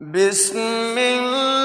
بسم الله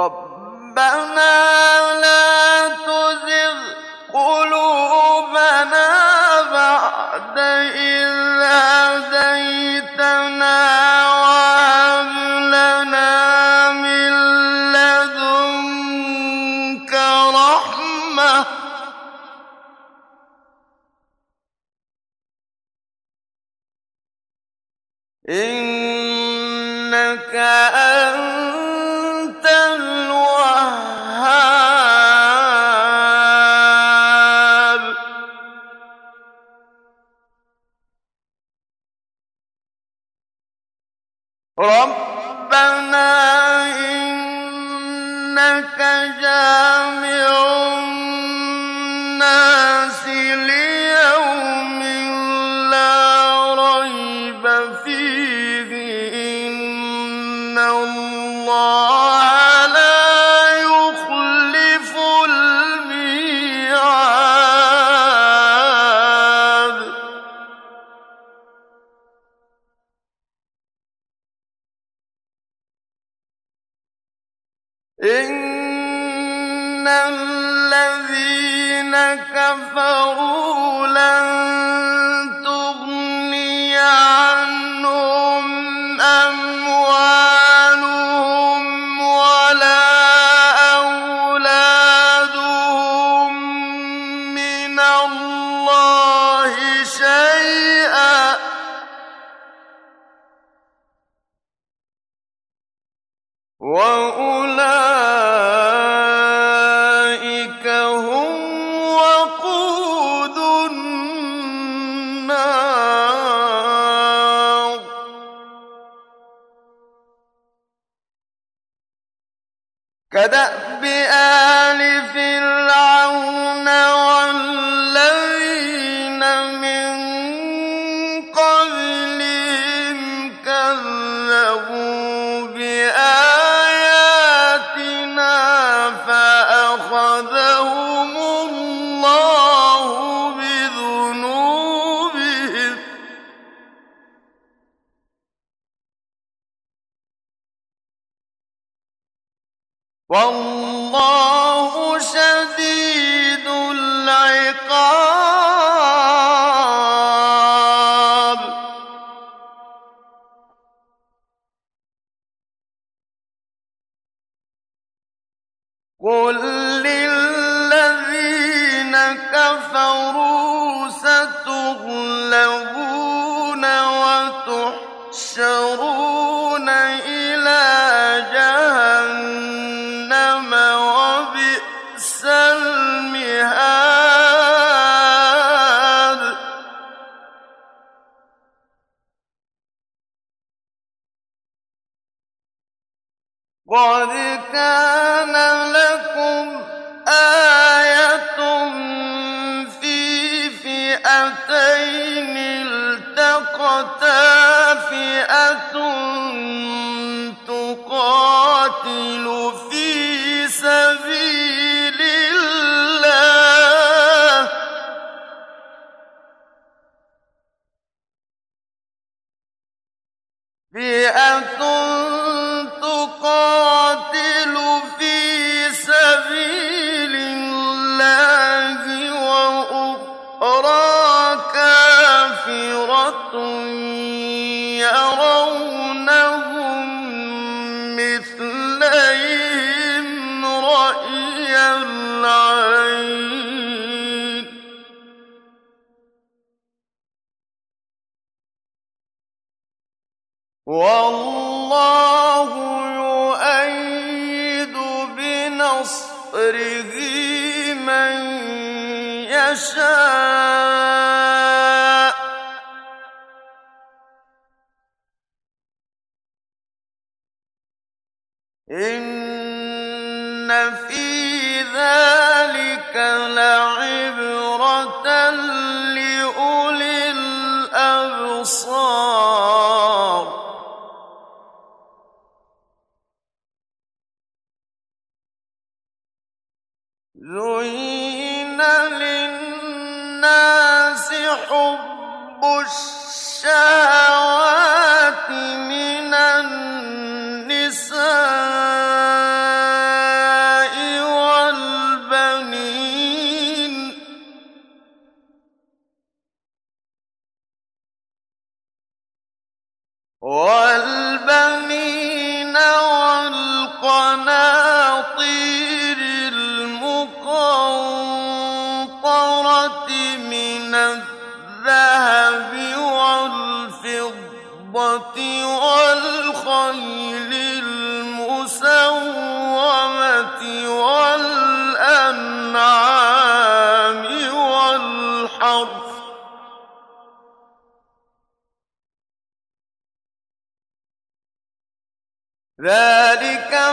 ربنا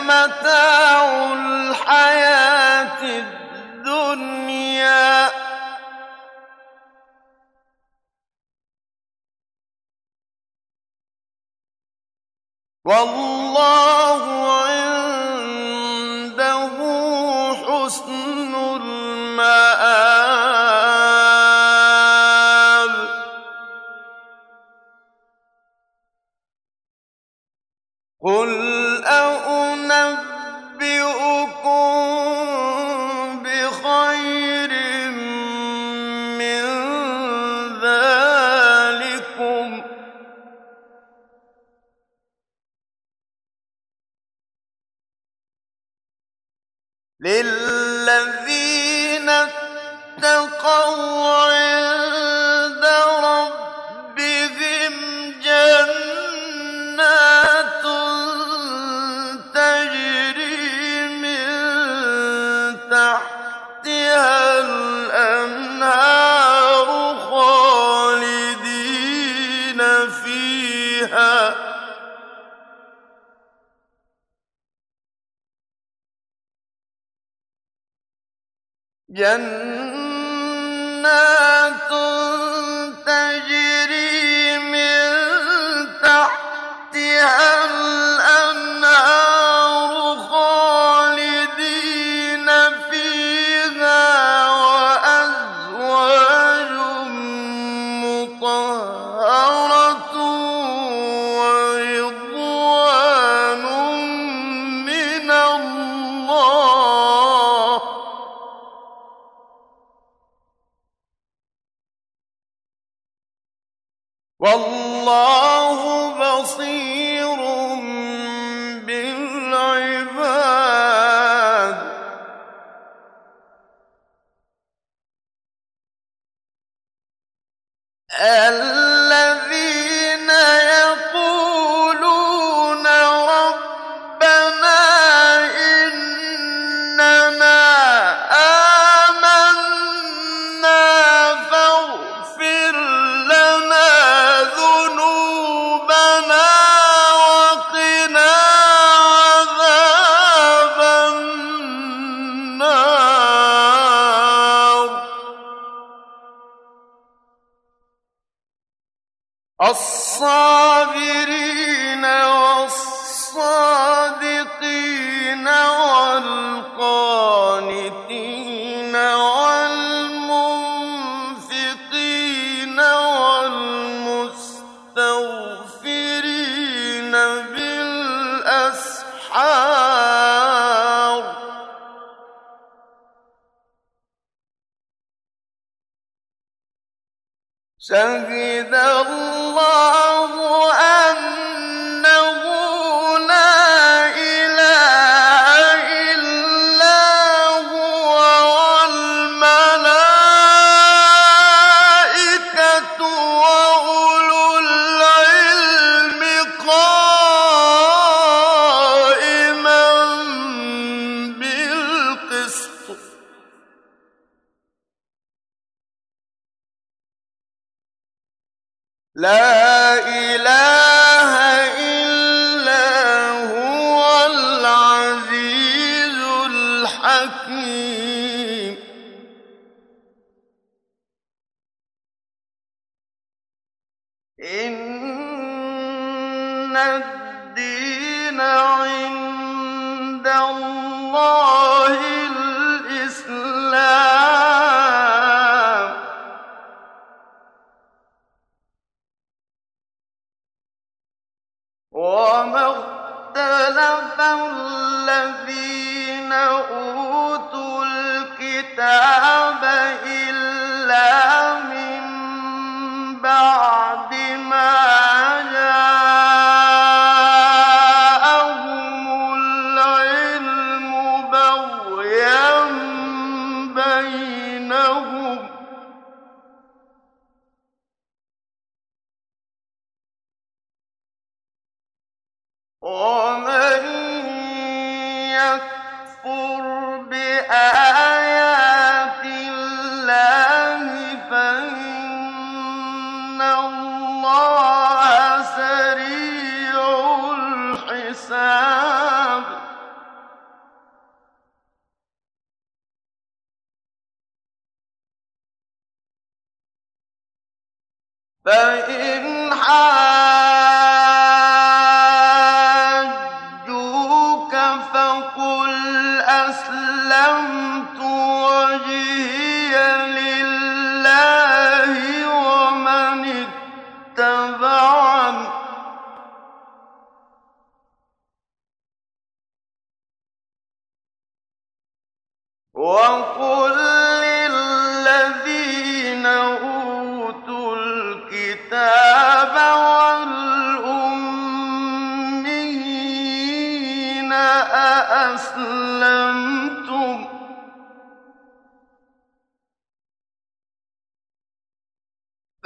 متاع الحياة الدنيا. والله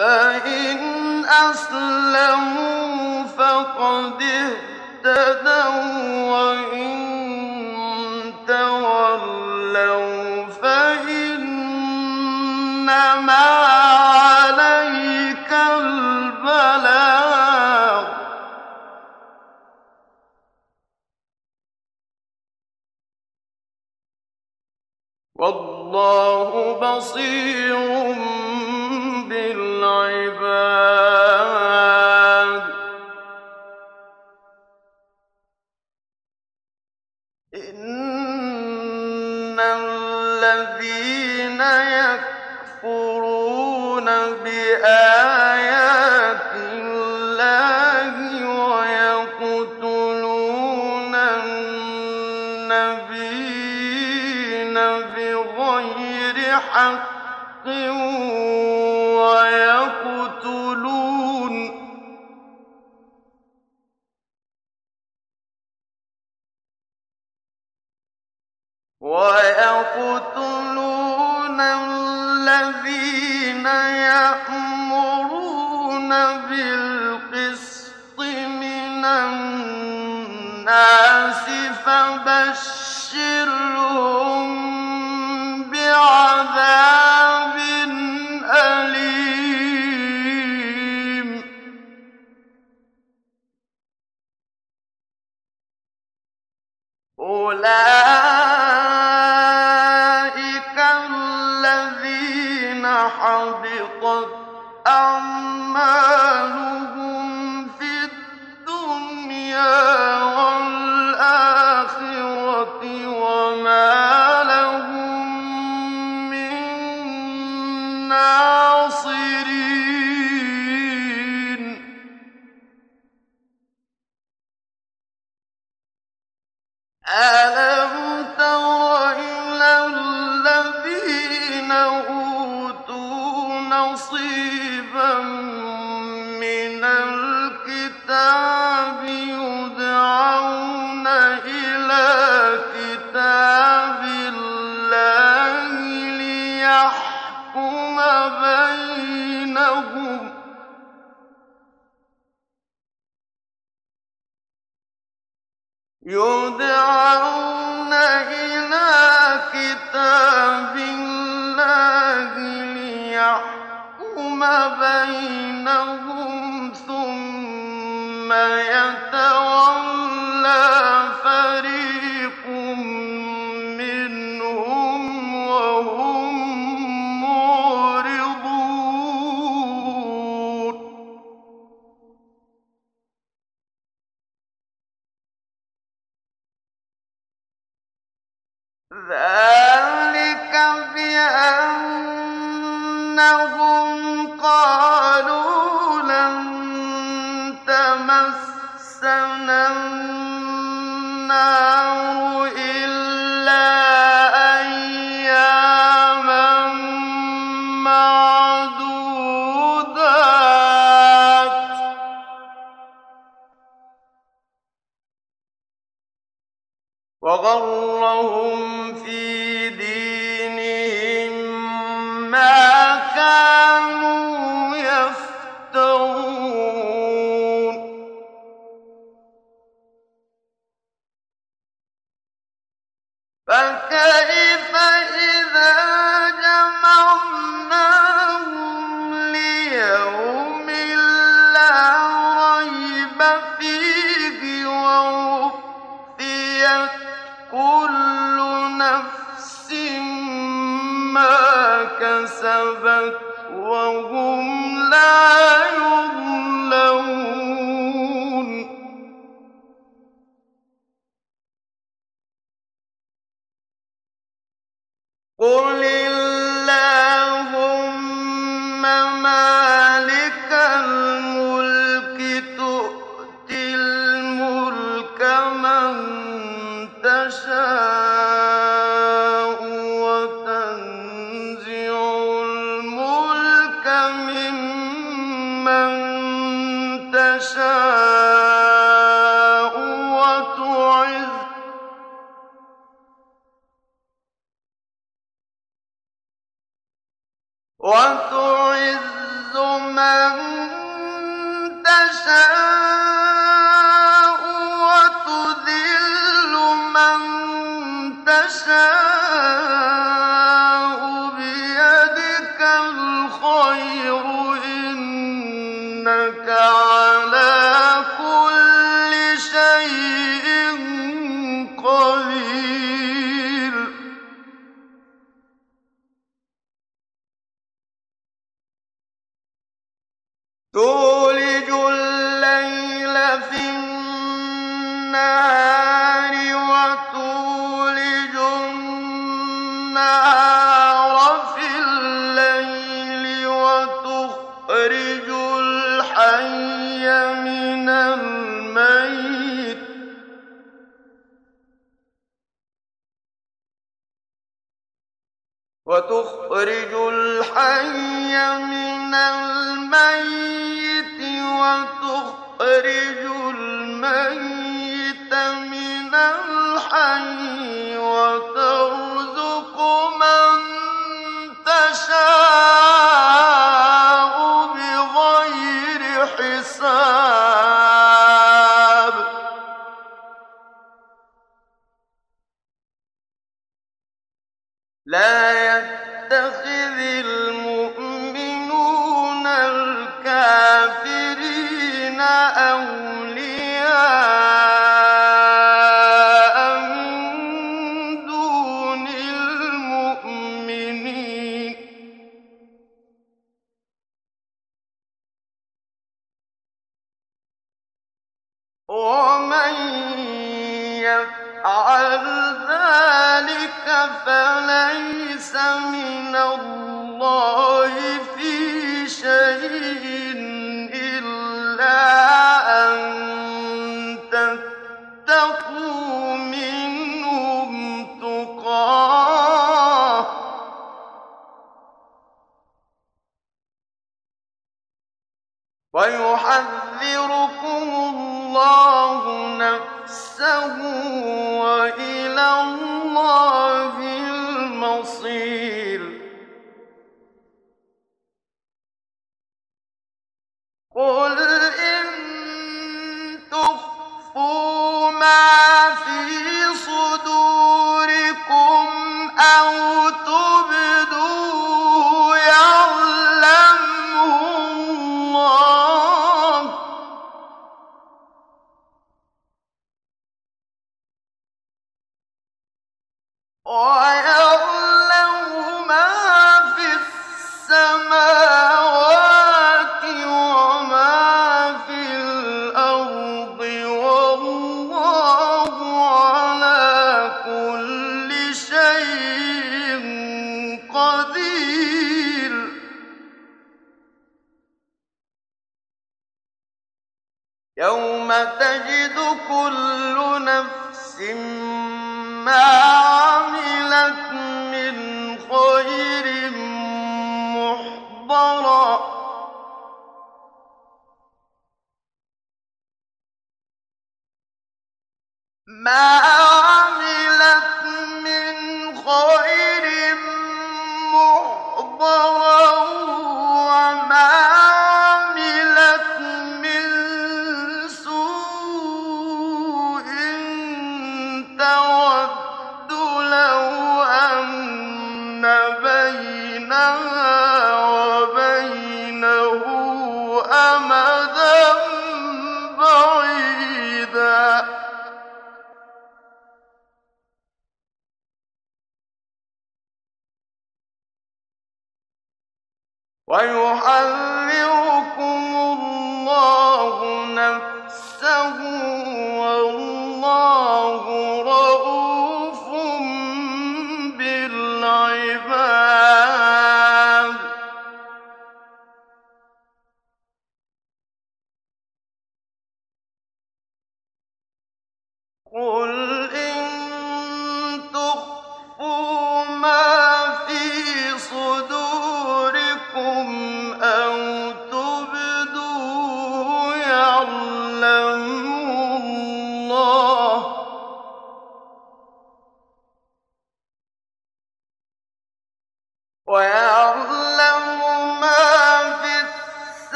فإن أسلموا فقد اهتدوا وإن تولوا فإنما عليك البلاغ. والله بصير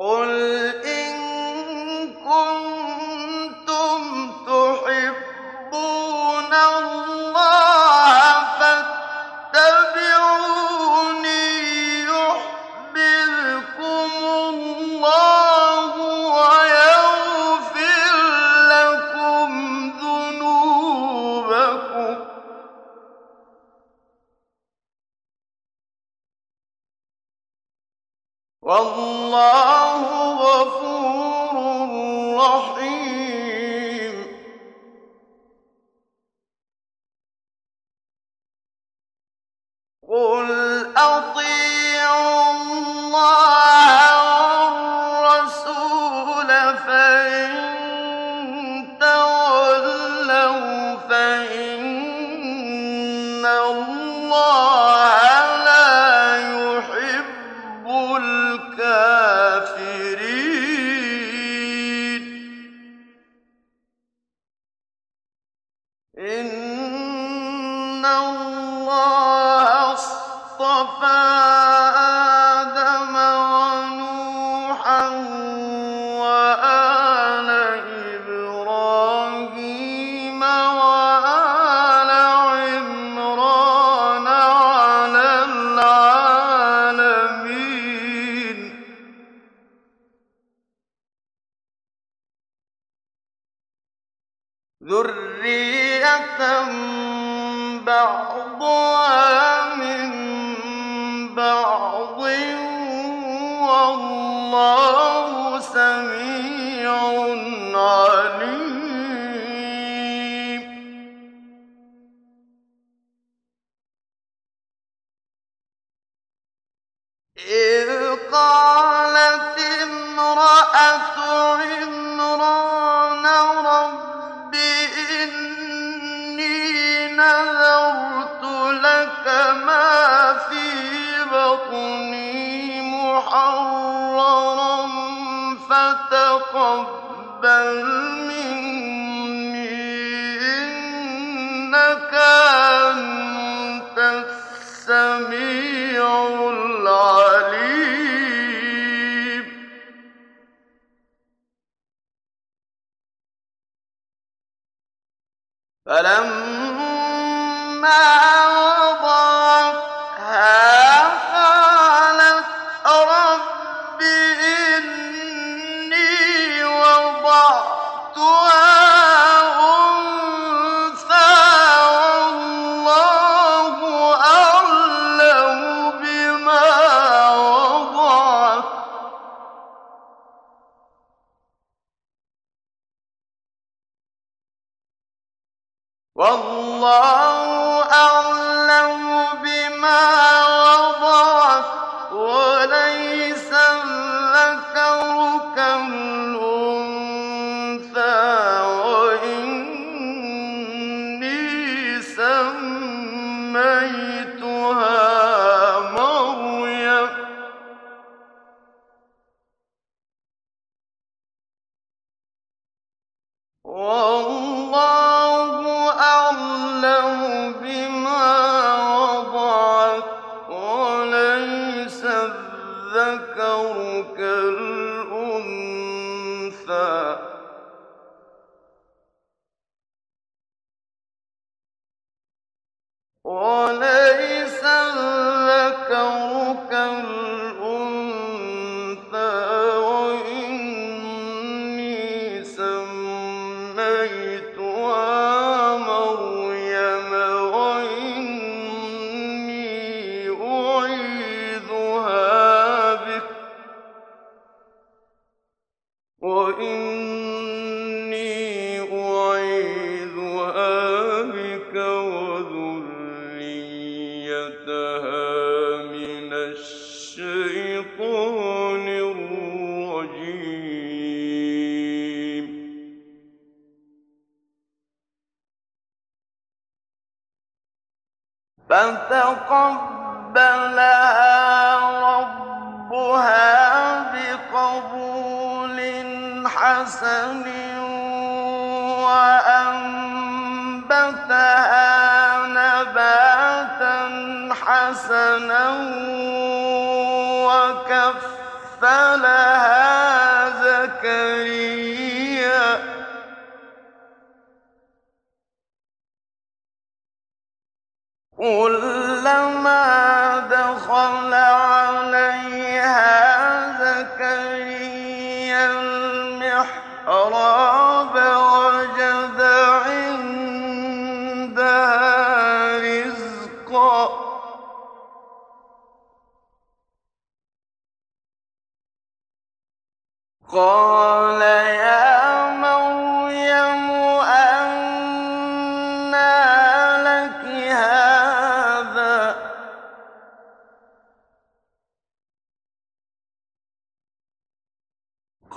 قل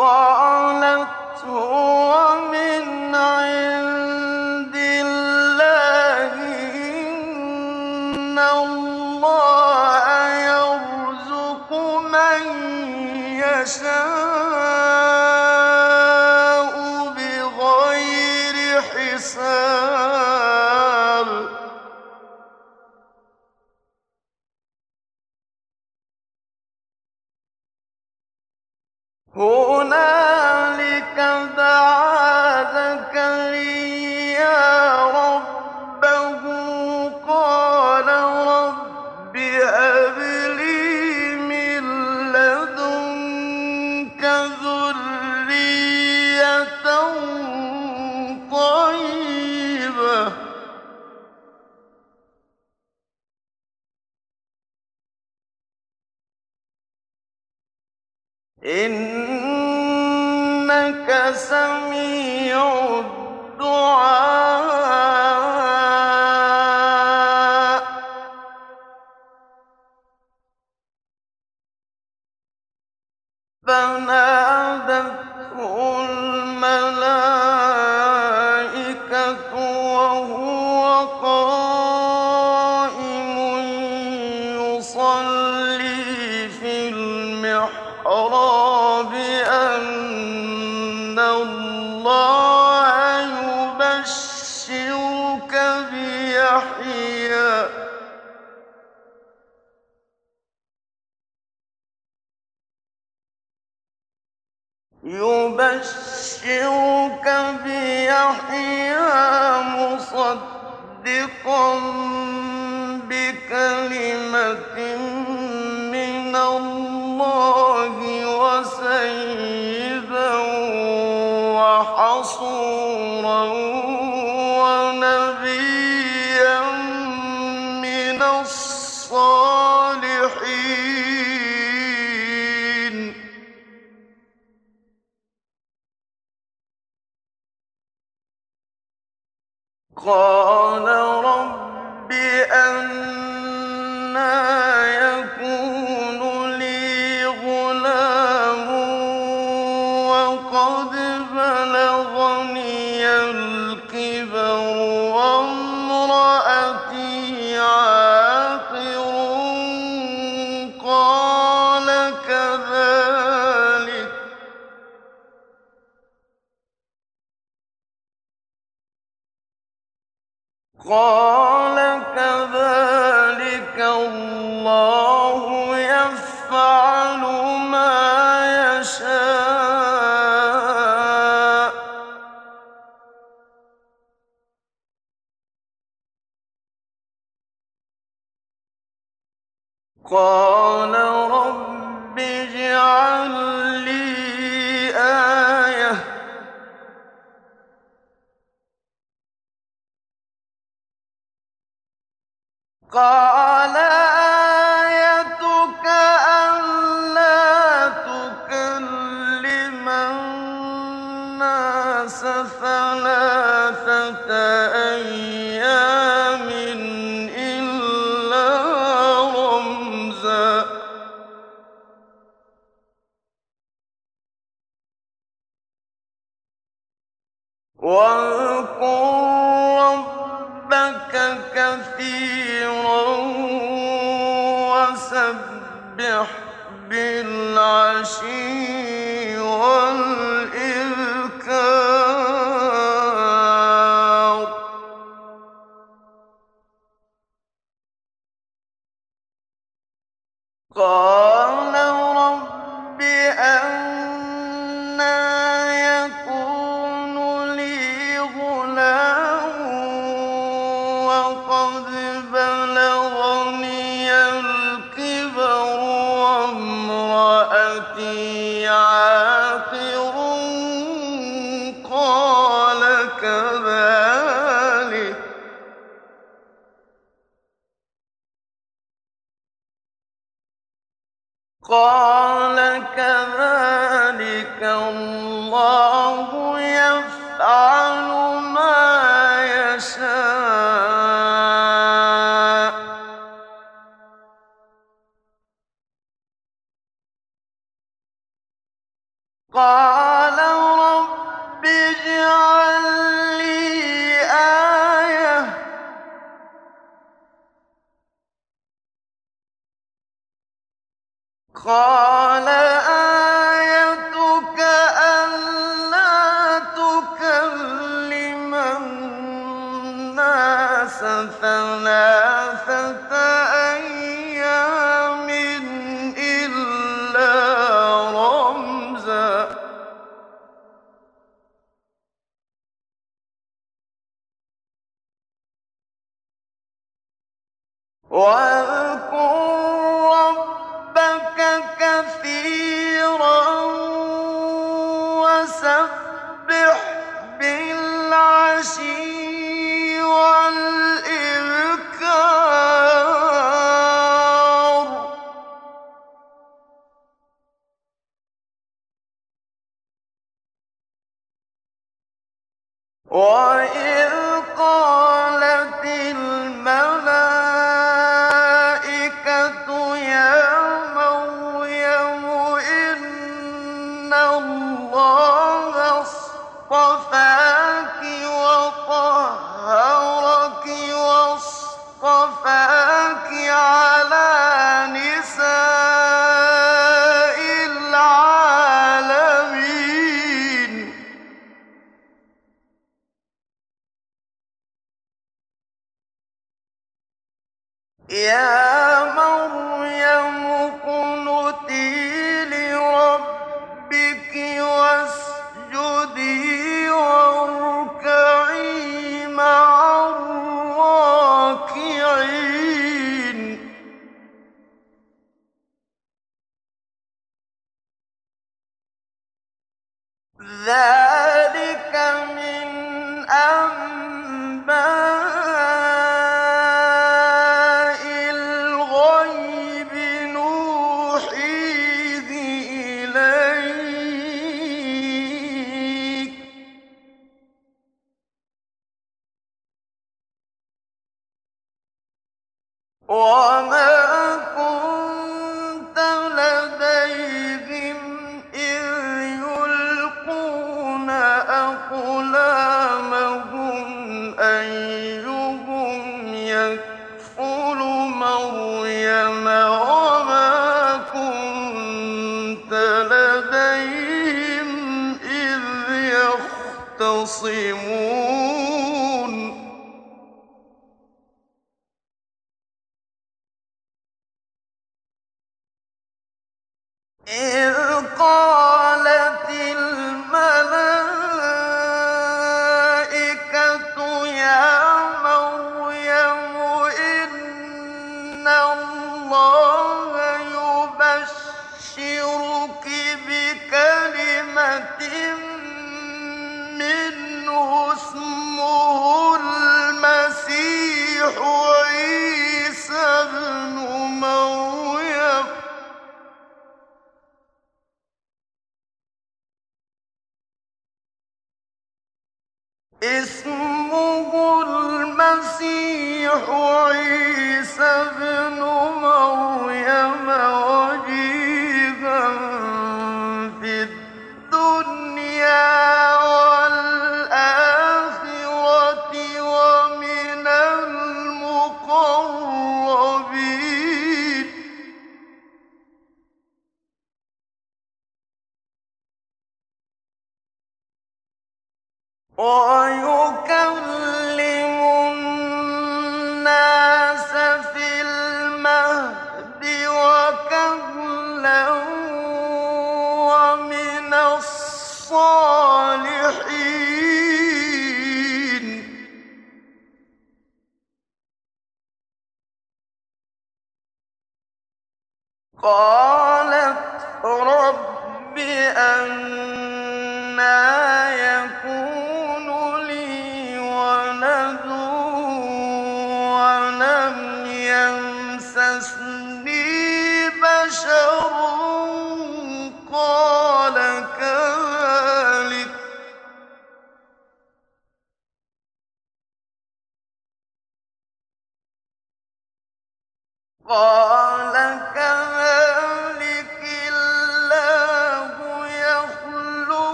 قَالَ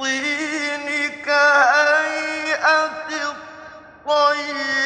الأكمه والأبرص وأحيي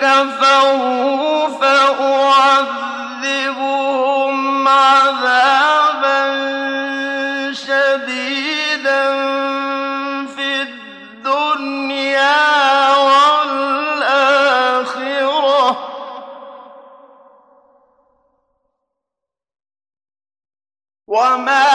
كفروا فأعذبهم عذابا شديدا في الدنيا والآخرة. وما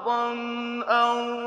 بعضا أربابا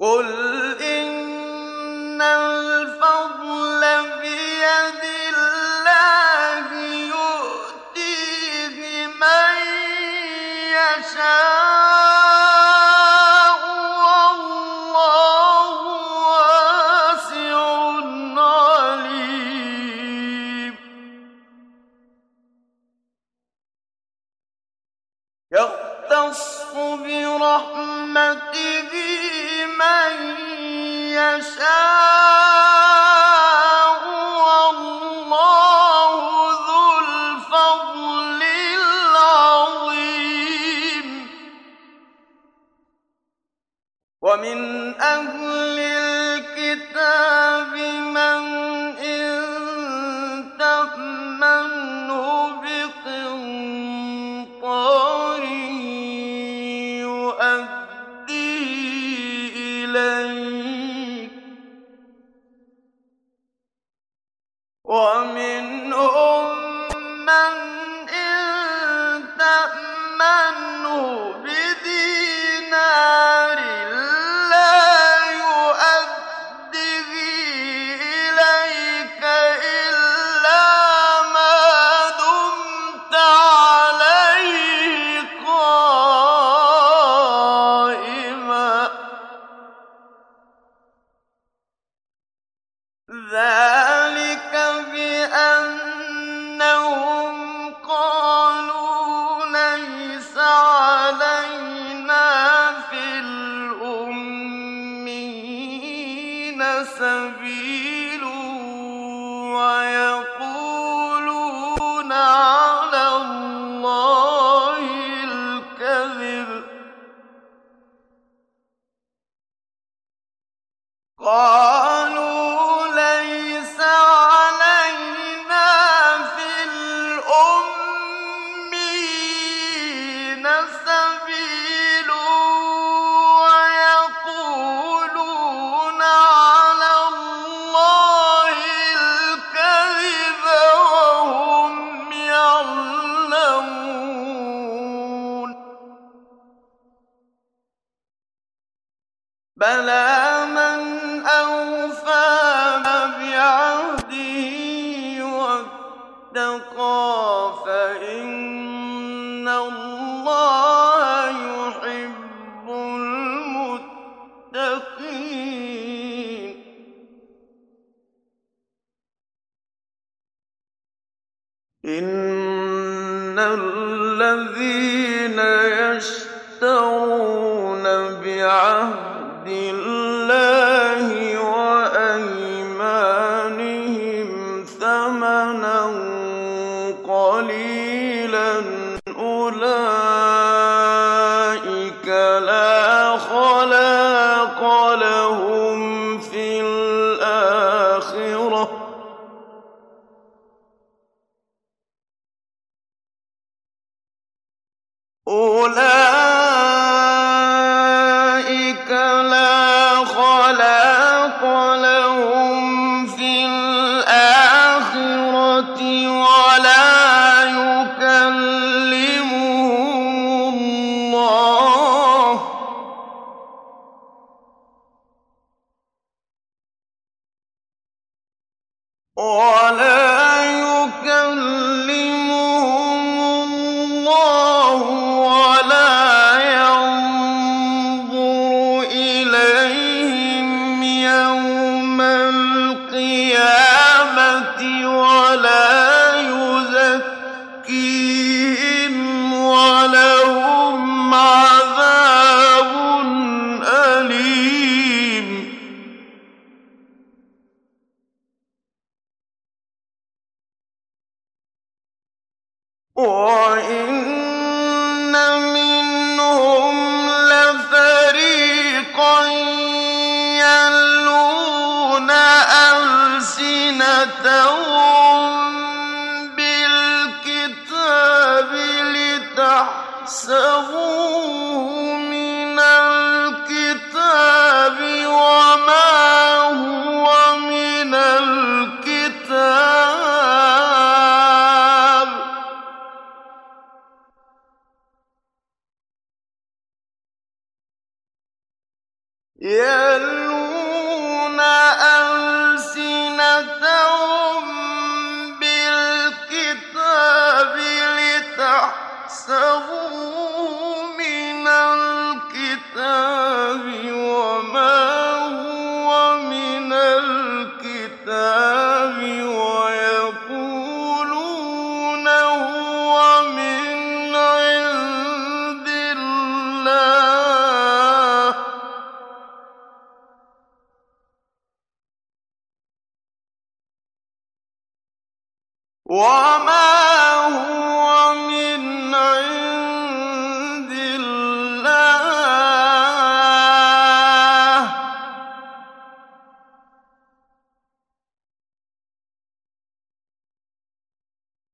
القيامة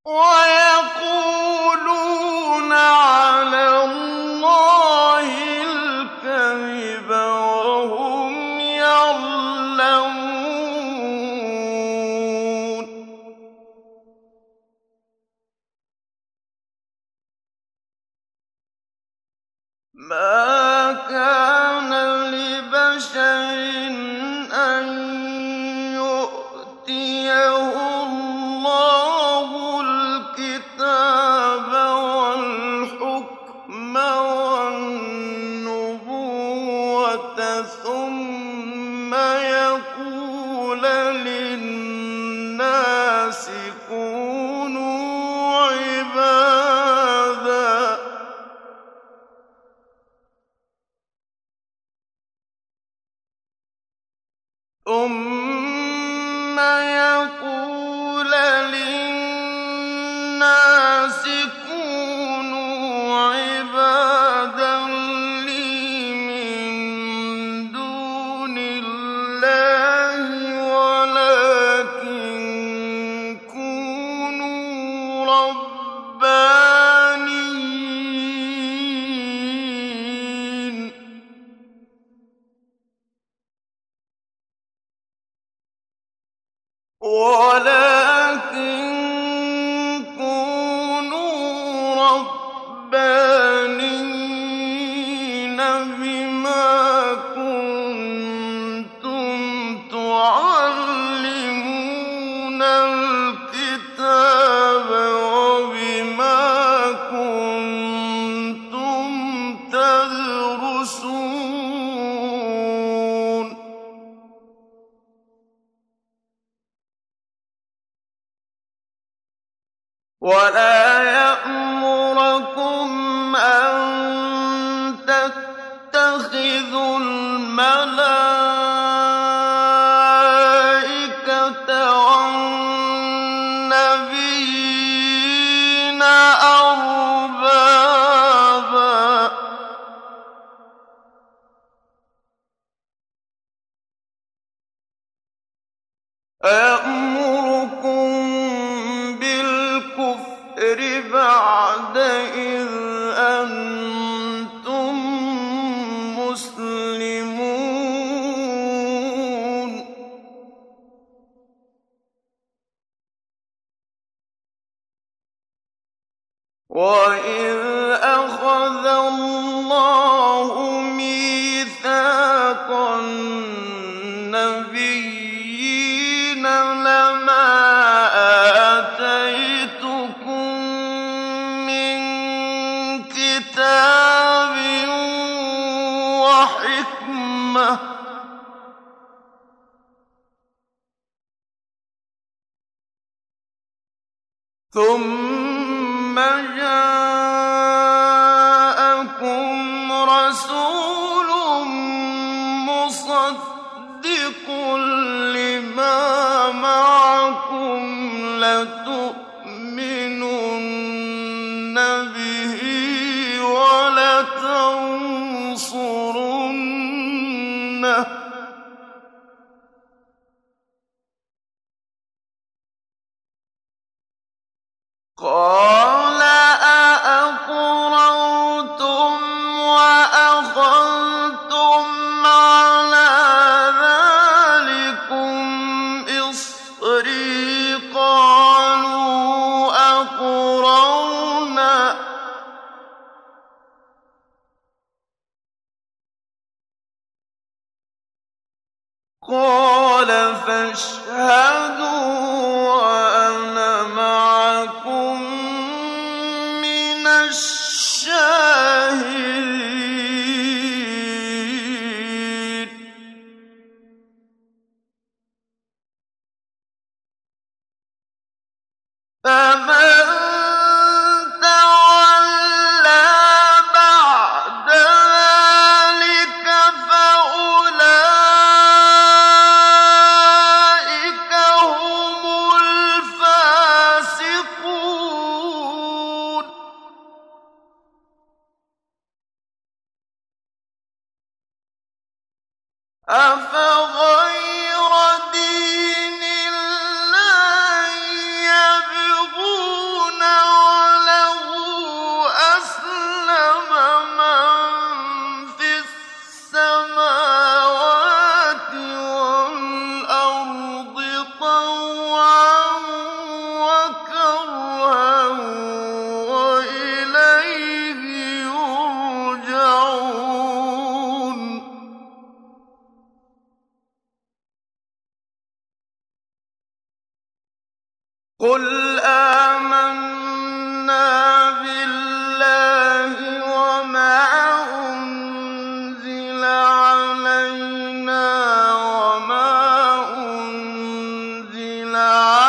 What? العالمين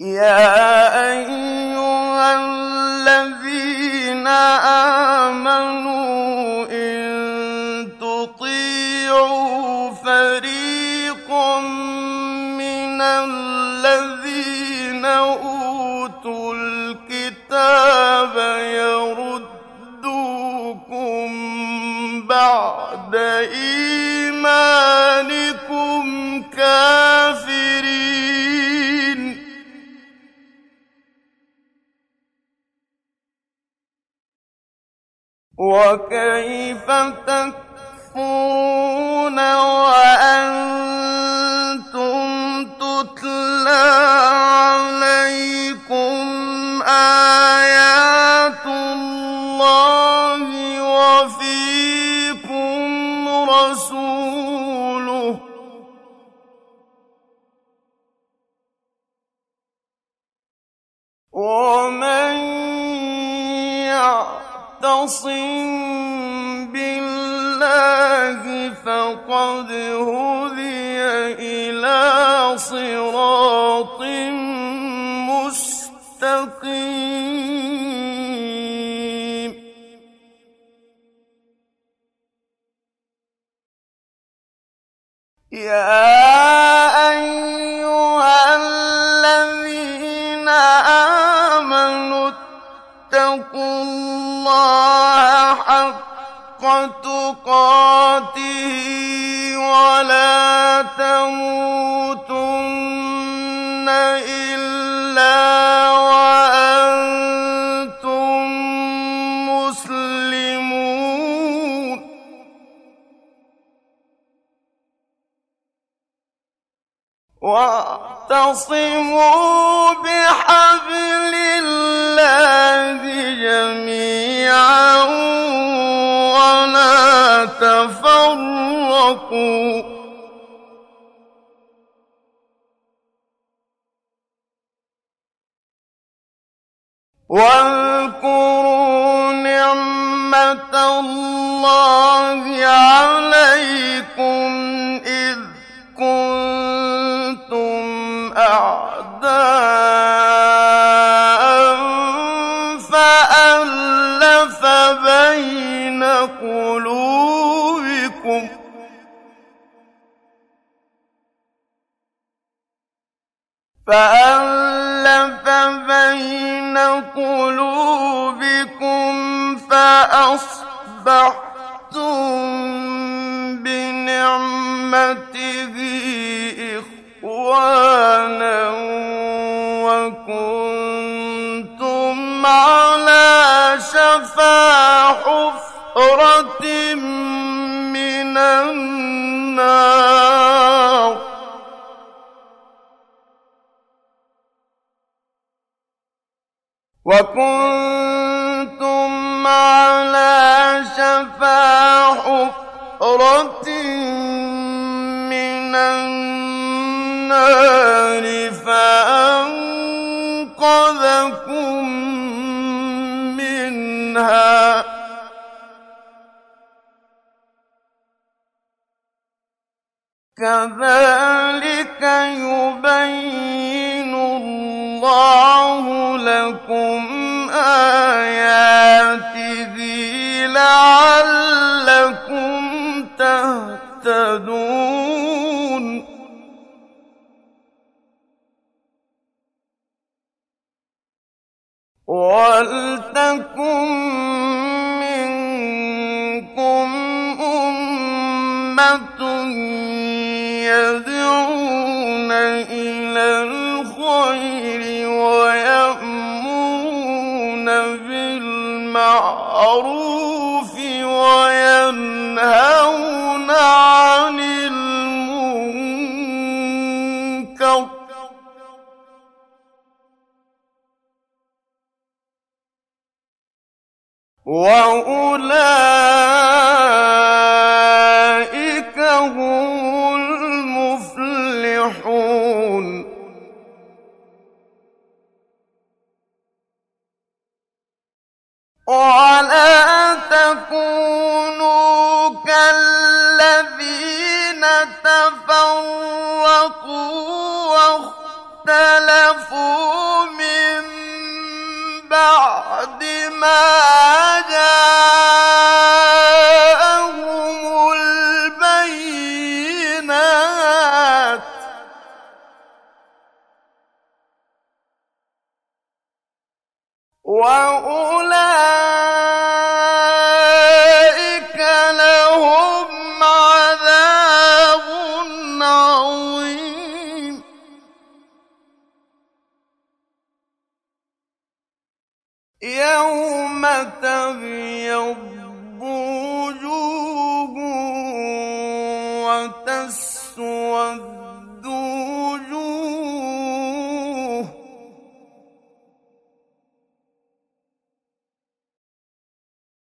يا أيها وكيف تكفرون وأنتم تتلى عليكم آيات الله وفيكم رسوله ومن معتصم بالله فقد هدي إلى صراط مستقيم يا أيها الذين آمنوا اتقوا الله الله حق تقاته ولا تموتن إلا وأنتم مسلمون. وأ واعتصموا بحبل الله جميعا ولا تفرقوا. واذكروا نعمة الله عليكم إذ كنتم أعداء فألف فألف بين قلوبكم فأصبحتم بنعمته وكنتم على شفا حفرة من النار. وكنتم على شفا حفرة من النار. فأنقذكم منها. كذلك يبين الله لكم آياته لعلكم تهتدون. ولتكن منكم أمة يدعون إلى الخير ويأمرون بالمعروف وينهون وأولئك هم المفلحون. ولا تكونوا كالذين تفرقوا واختلفوا من بعد ما جاءهم البينات. وأولئك وتسود وجوه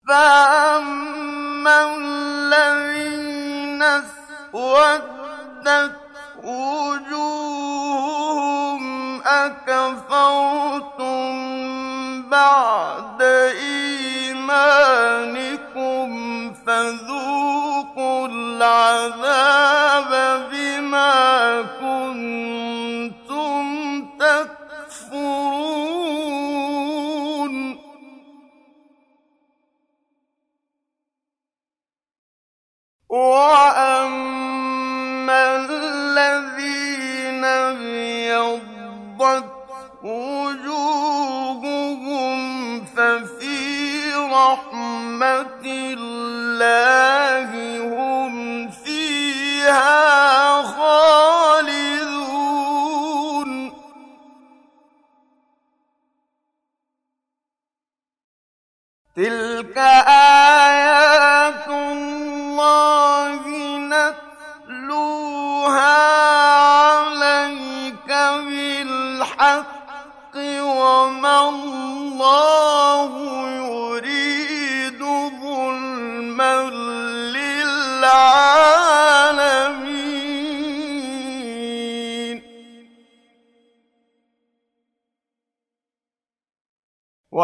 فأما الذين اسودت وجوههم أكفرتم بعد إيمانكم فذوقوا العذاب بما كنتم تكفرون. وأما الذين ابيضت وجوههم ففي رحمة الله تلك آيات الله نتلوها عليك بالحق وما الله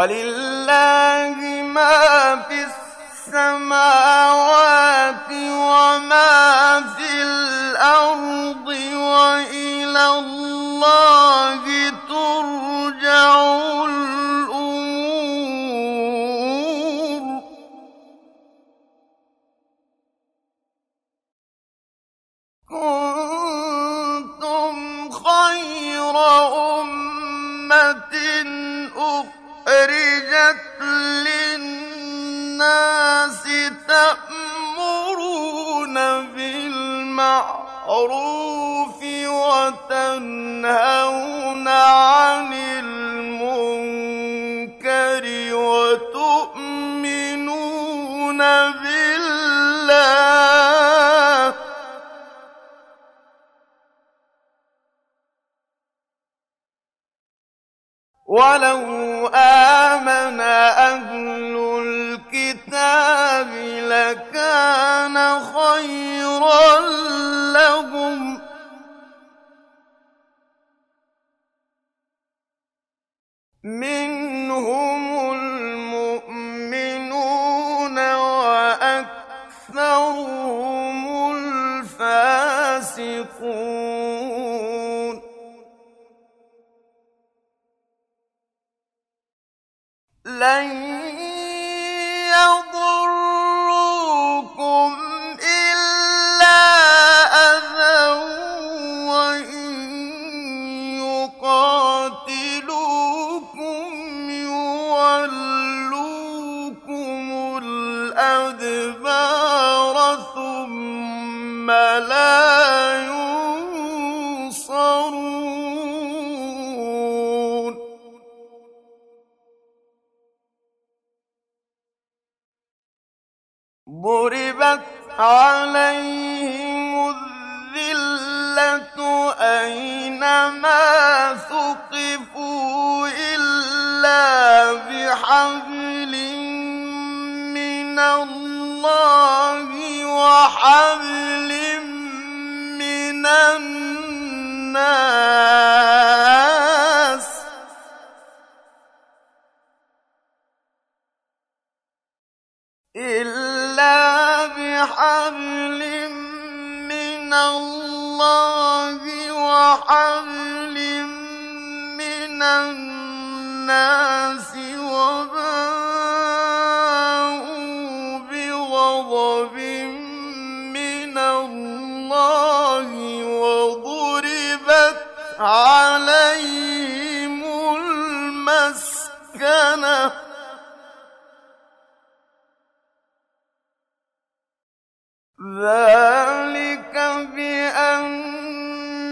ولله ما في السماوات وما في الأرض وإلى الله ترجع الأمور. كنتم خير أمة أخرجت للناس تأمرون بالمعروف وتنهون عن المنكر وتؤمنون بالله ولو آمن أهل الكتاب لكان خيرا لهم منهم المؤمنون وأكثرهم الفاسقون لن يضروكم عليهم الذلة أينما ثقفوا إلا بحبل من الله وحبل من الناس وحبل من الناس وباءوا بغضب من الله وضربت عليهم المسكنة. ذلك بأنهم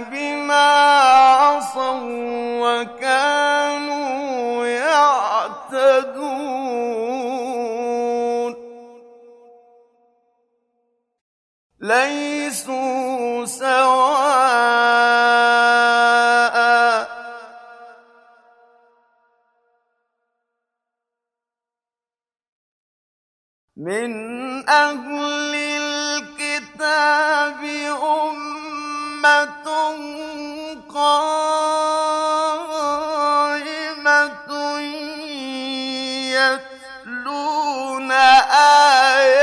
بما عصوا وكانوا يعتدون. ليسوا سواء من يتلون آيات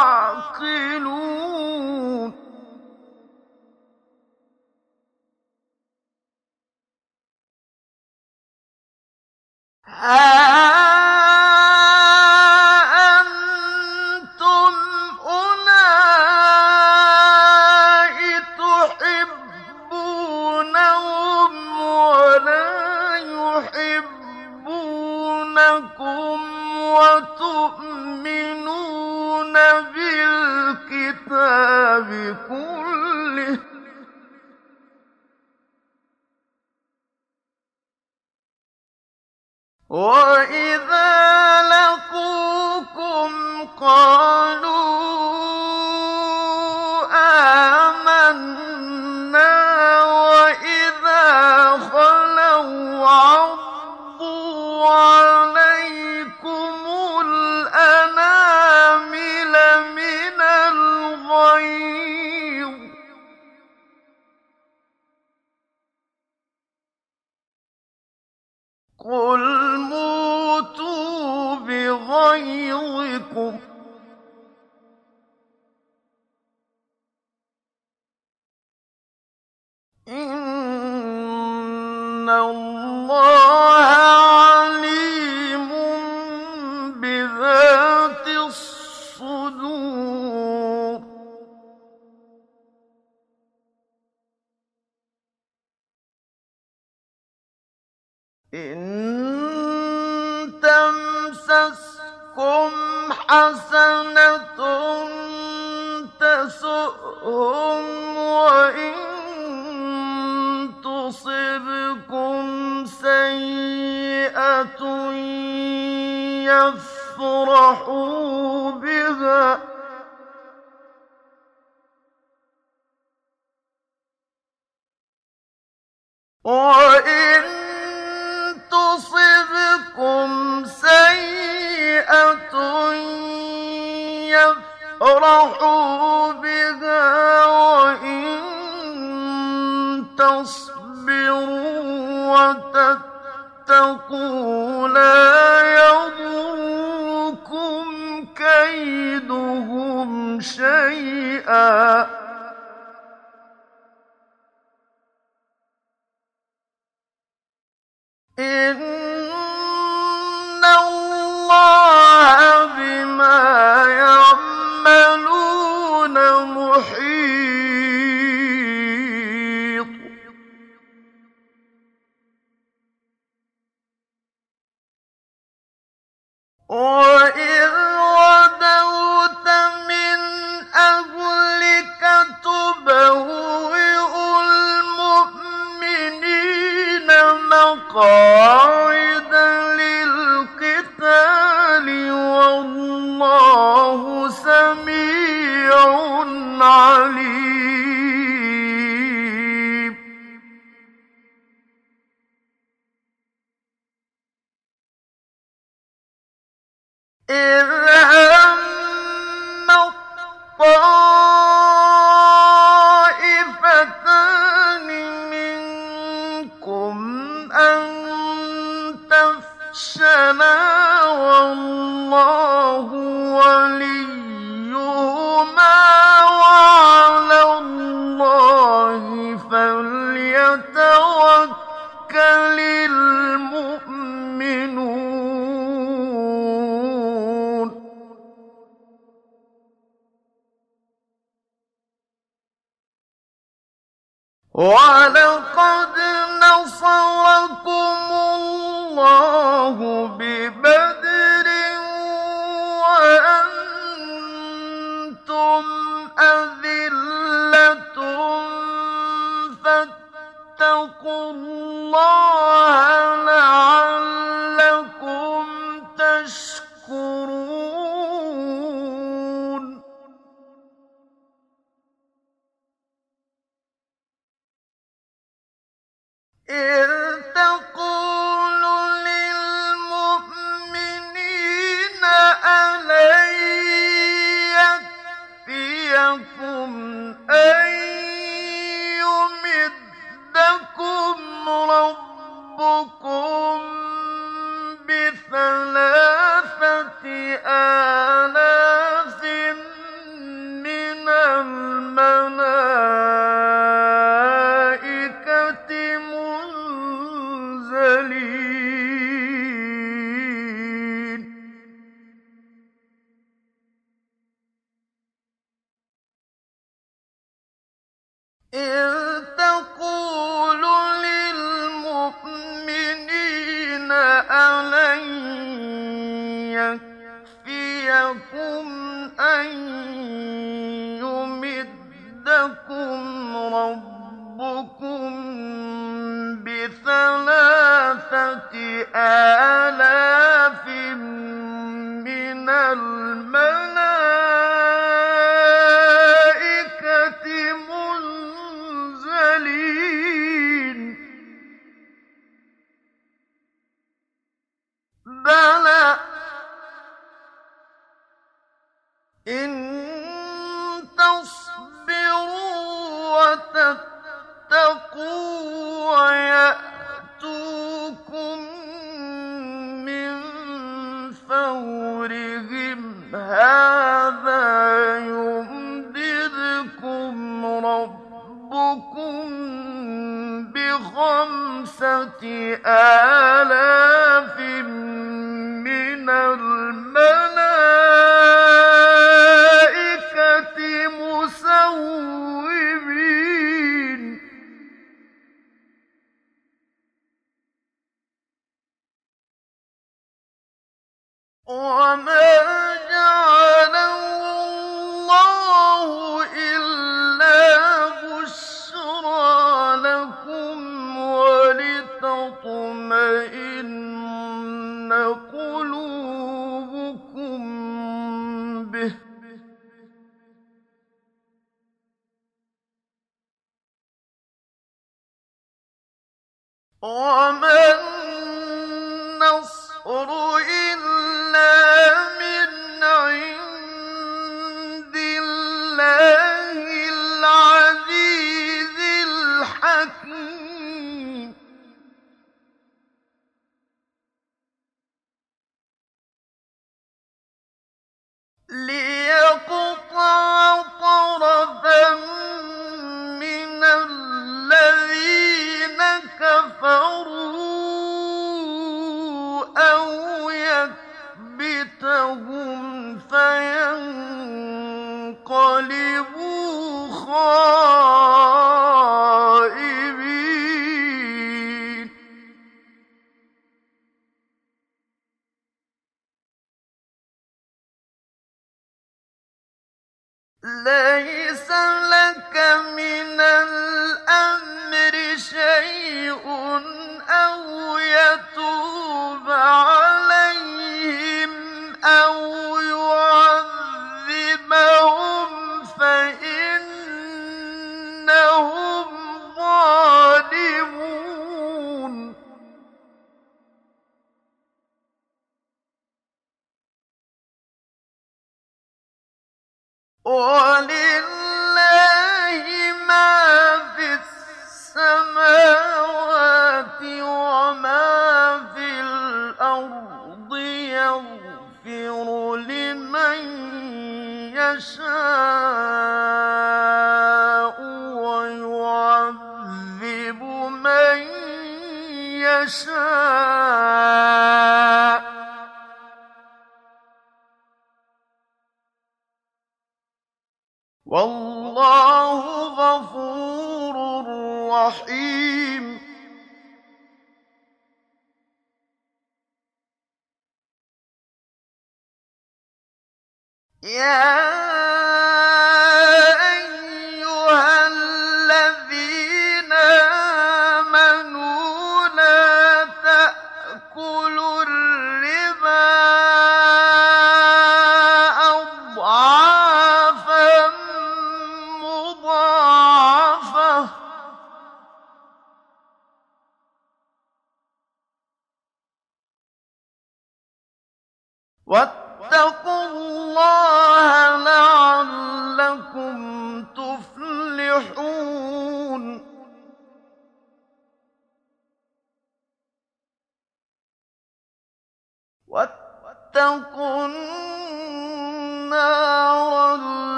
تعقلون آه. تعقلون أن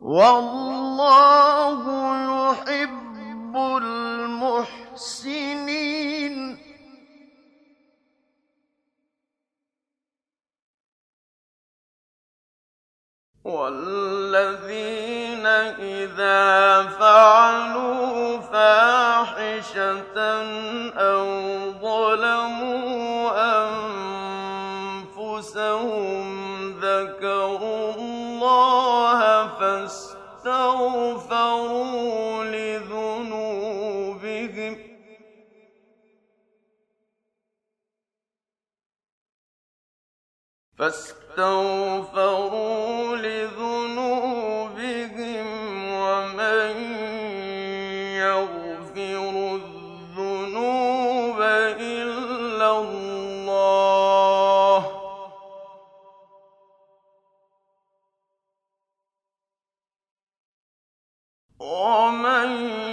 والله يحب المحسنين. والذين إذا فعلوا فاحشة أو ظلموا أنفسهم فاستغفروا لذنوبهم. ومن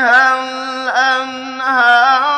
فيها الأنهار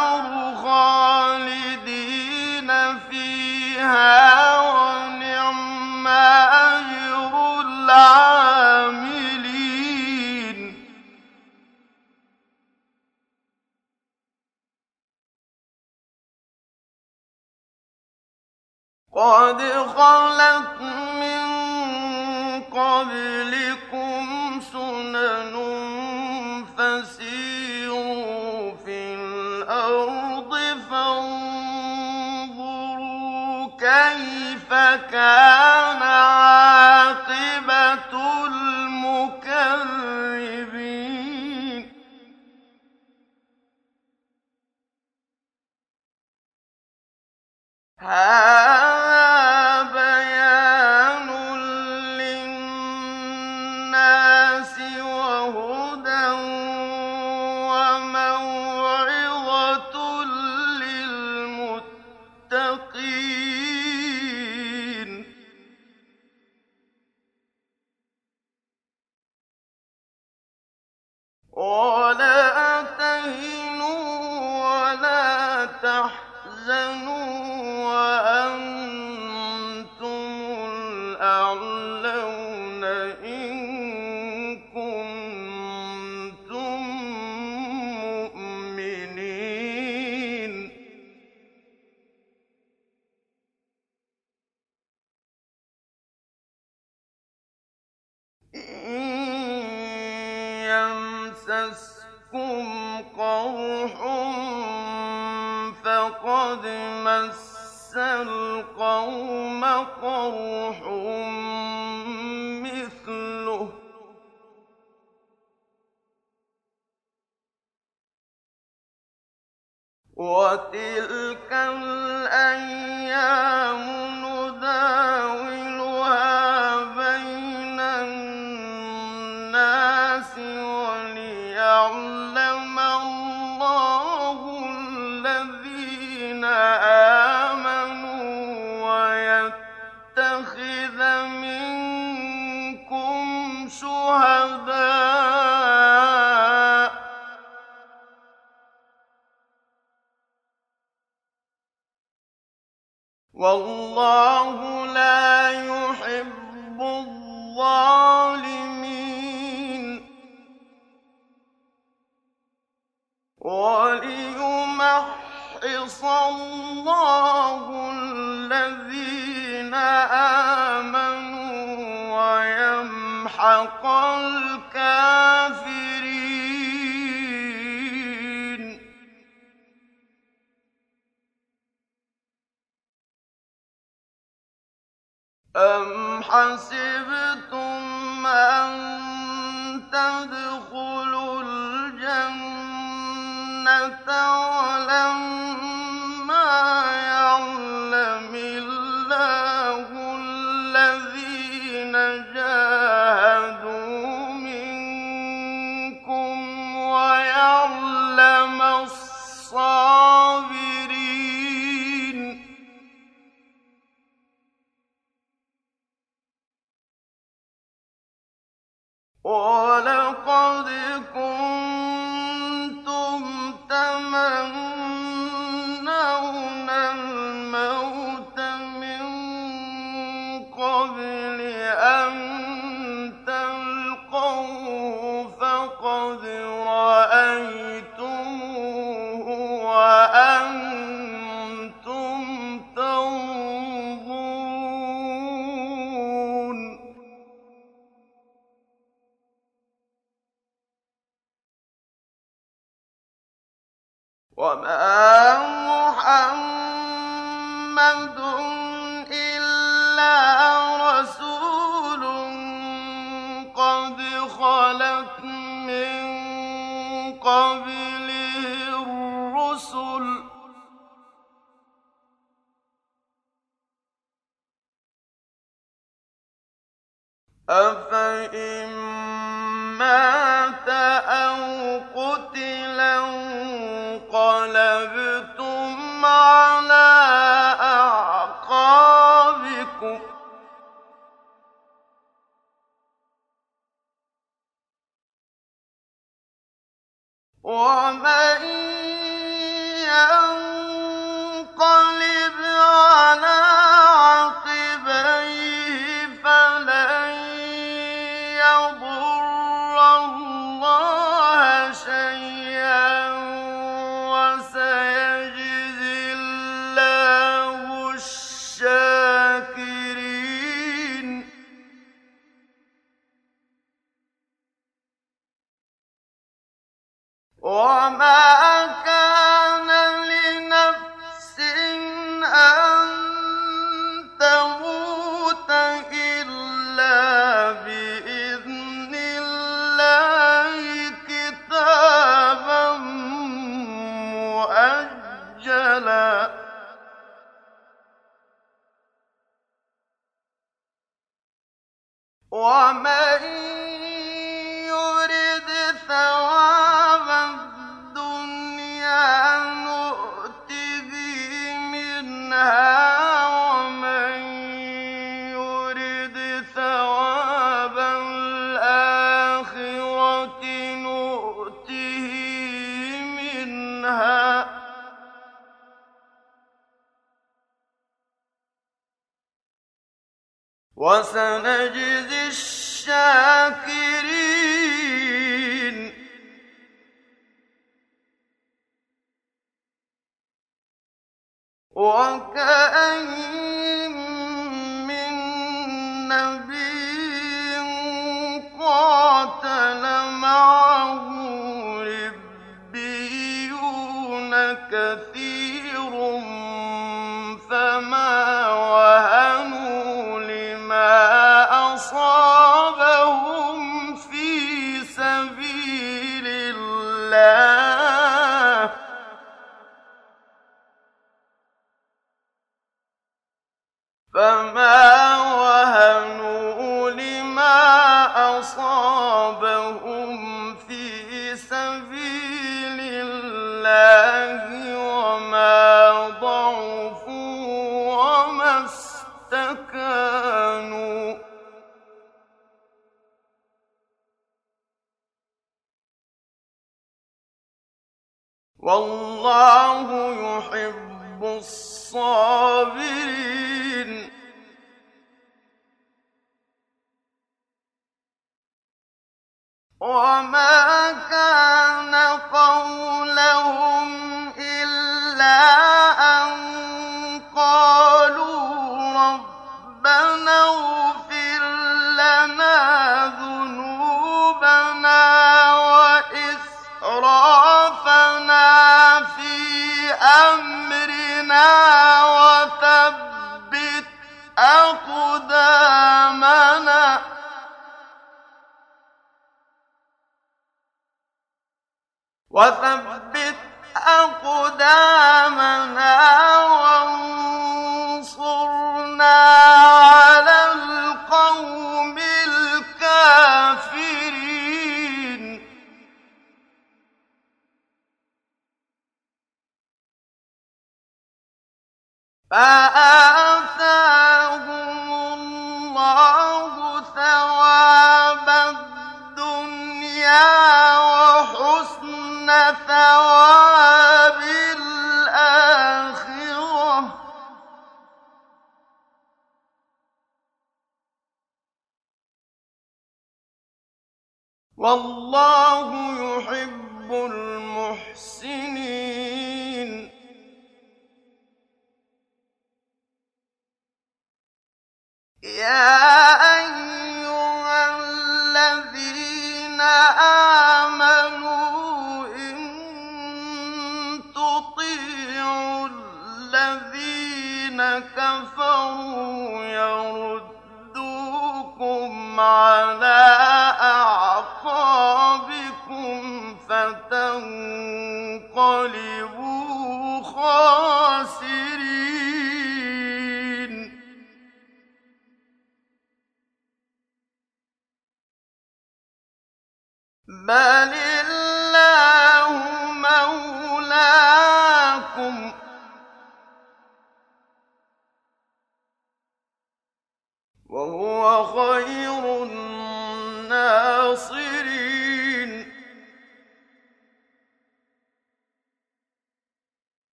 وَلَقَدْ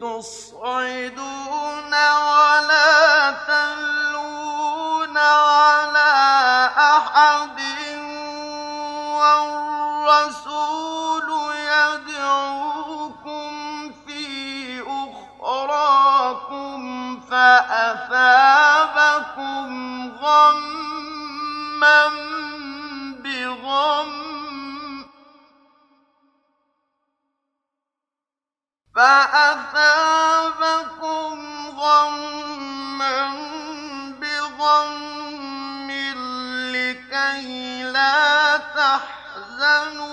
تصعدون ولا تلون على أحد والرسول يدعوكم في أخراكم فأثابكم غما بغم فأثابكم غما بغم لكي لا تحزنوا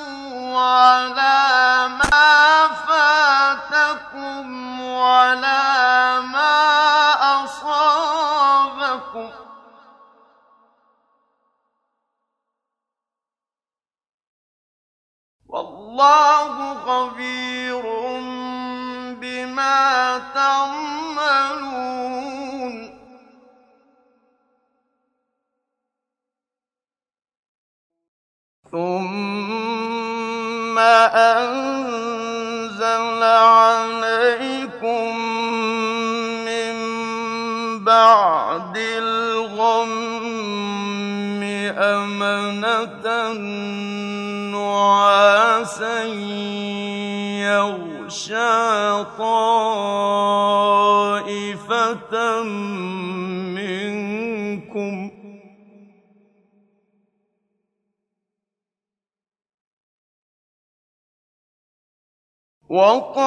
على ما فاتكم ولا ما أصابكم. والله خبير تعملون. ثم أنزل عليكم من بعد الغم أمنة نعاسا يغشى طائفة منكم. وطائفة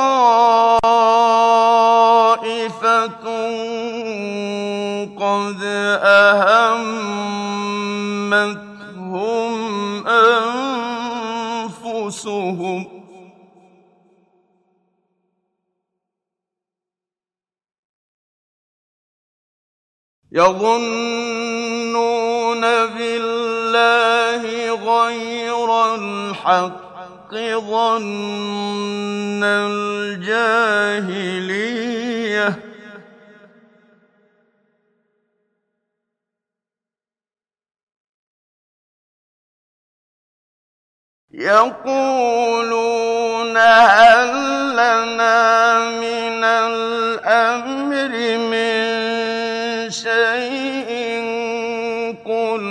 قد أهمتهم أنفسهم. يظنون بالله الله غير الحق ظن الجاهلية. يقولون هل لنا من الأمر من شيء قل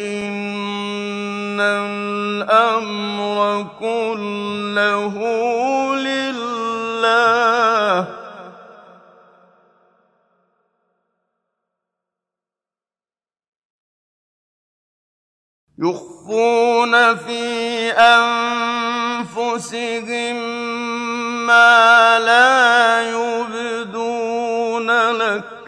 إن الأمر كله لله. يخفون في أنفسهم ما لا يبدون لك.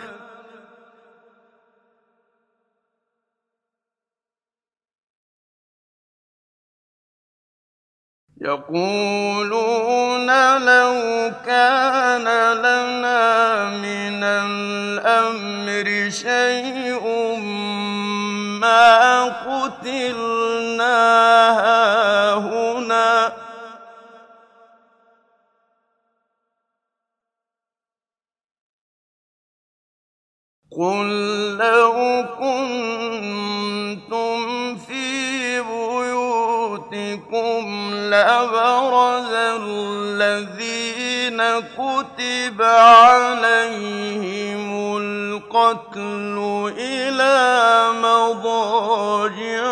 يقولون لو كان لنا من الأمر شيء ما قتلنا هاهنا قل لو كنتم في بيوتكم لبرز الذين كتب عليهم القتل إلى مضاجعهم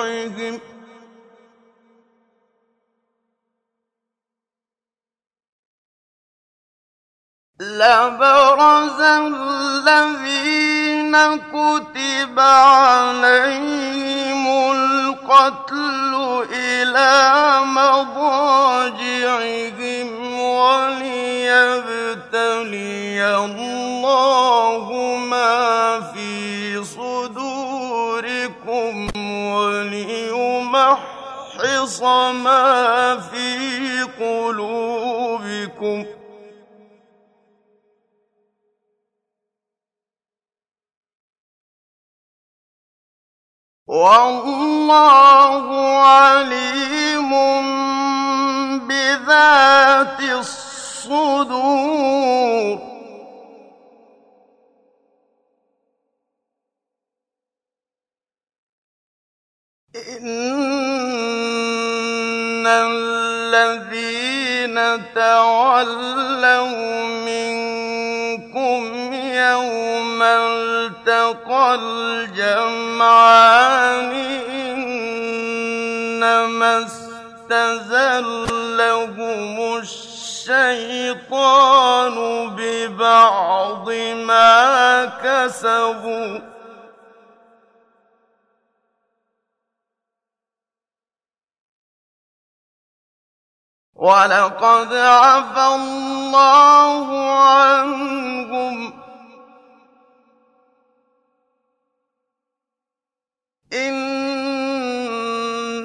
لبرز الذين كتب عليهم القتل إلى مضاجعهم وليبتلي الله ما في صدوركم وليمحص ما في قلوبكم والله عليم بذات الصدور. إن الذين تولوا منكم يوم التقى الجمعان إنما استزلهم الشيطان ببعض ما كسبوا ولقد عفى الله عنهم. إن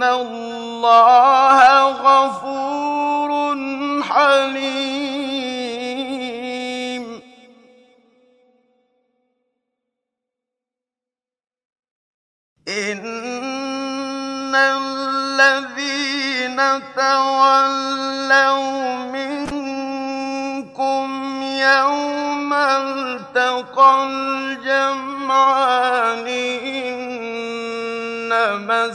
الله غفور حليم. إن الذين تولوا منكم يوم التقى الجمعان إنما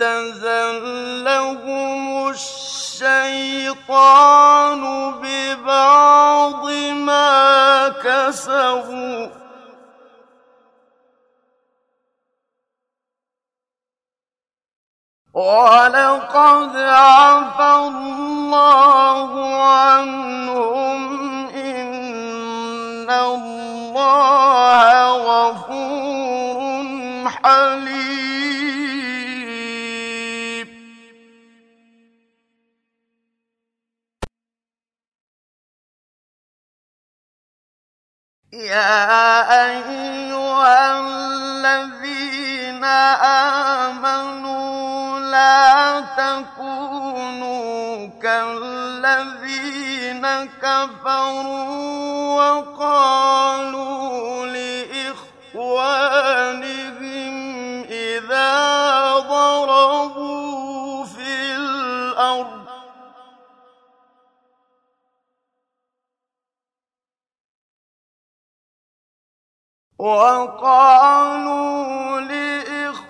استزلهم الشيطان ببعض ما كسبوا ولقد عفى الله عنهم إن الله غفور حليم. يا أيها الذين آمنوا ولا تكونوا كالذين كفروا وقالوا لإخوانهم إذا ضربوا في الأرض وقالوا لإخوانهم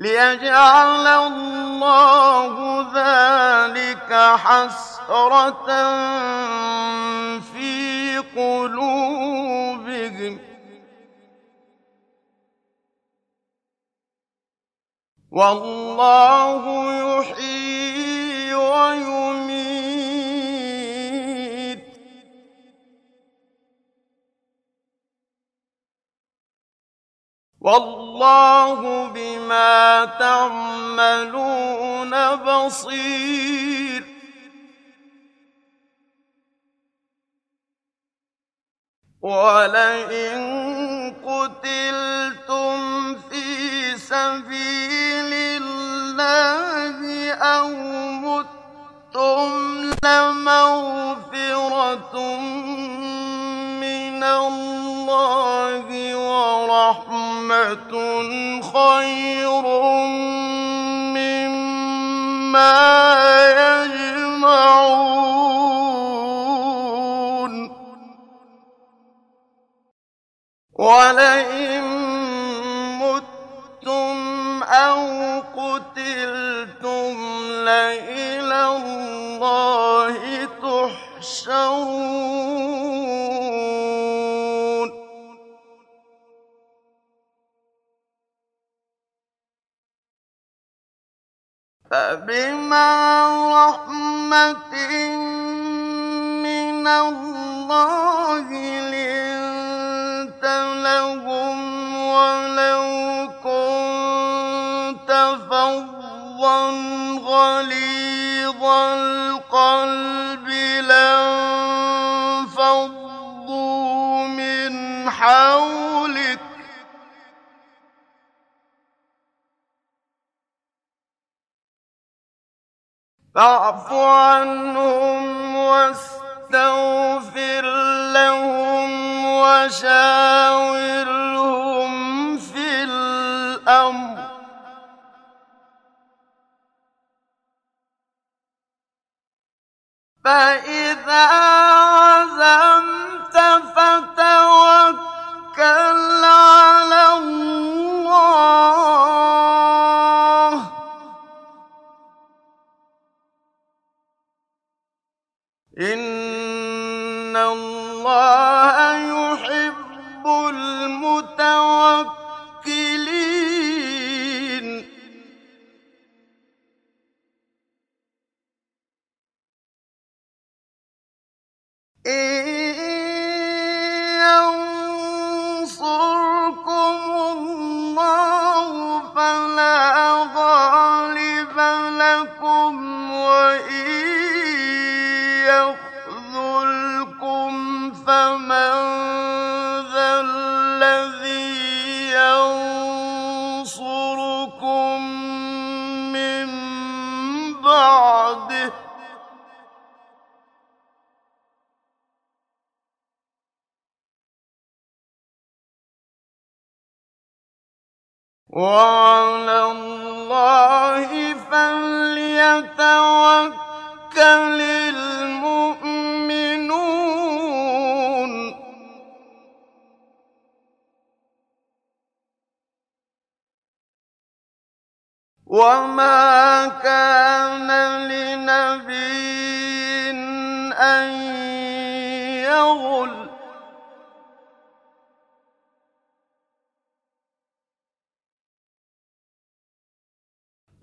ليجعل الله ذلك حسرة في قلوبهم. والله يحيي ويميت. والله بما تعملون بصير. ولئن قتلتم في سبيل الله أو متم لمغفرة من الله ورحمة خير مما يجمعون ولئن متم أو قتلتم لإلى الله تحشرون فبما رحمة من الله لنت لهم ولو كنت فظا غليظ القلب لانفضوا من حولك فاعف عنهم واستغفر لهم وشاورهم في الأمر. فإذا عزمت فتوكل على الله. إن الله يحب المتوكلين إن وعلى الله فليتوكل المؤمنون. وما كان لنبي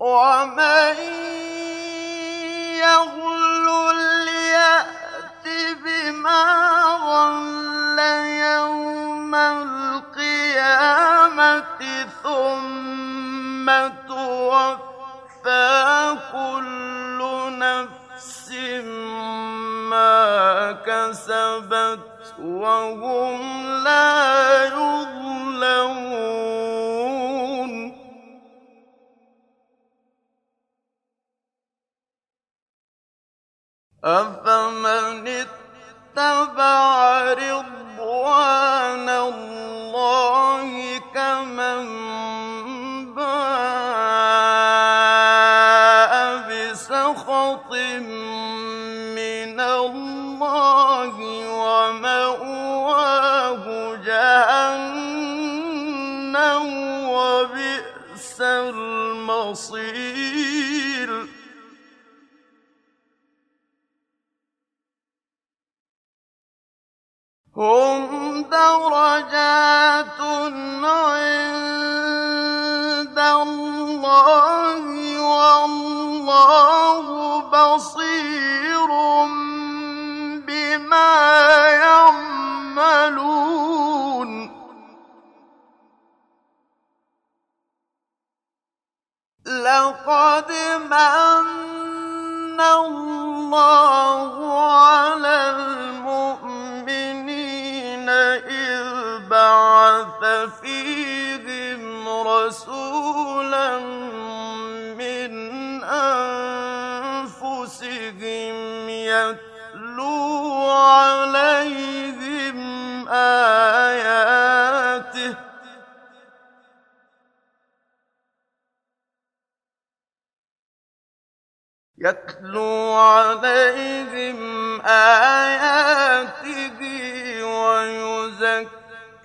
ومن بما يوم القيامة ثم توفى كل نفس ما كسبت وهم لا يظلمون أفمن اتبع رضوان الله كمن هم درجات عند الله والله بصير بما يعملون. لقد من الله على المؤمنين بعث فيهم رسولا من أنفسهم يتلو عليهم آياته. يتلو عليهم آياته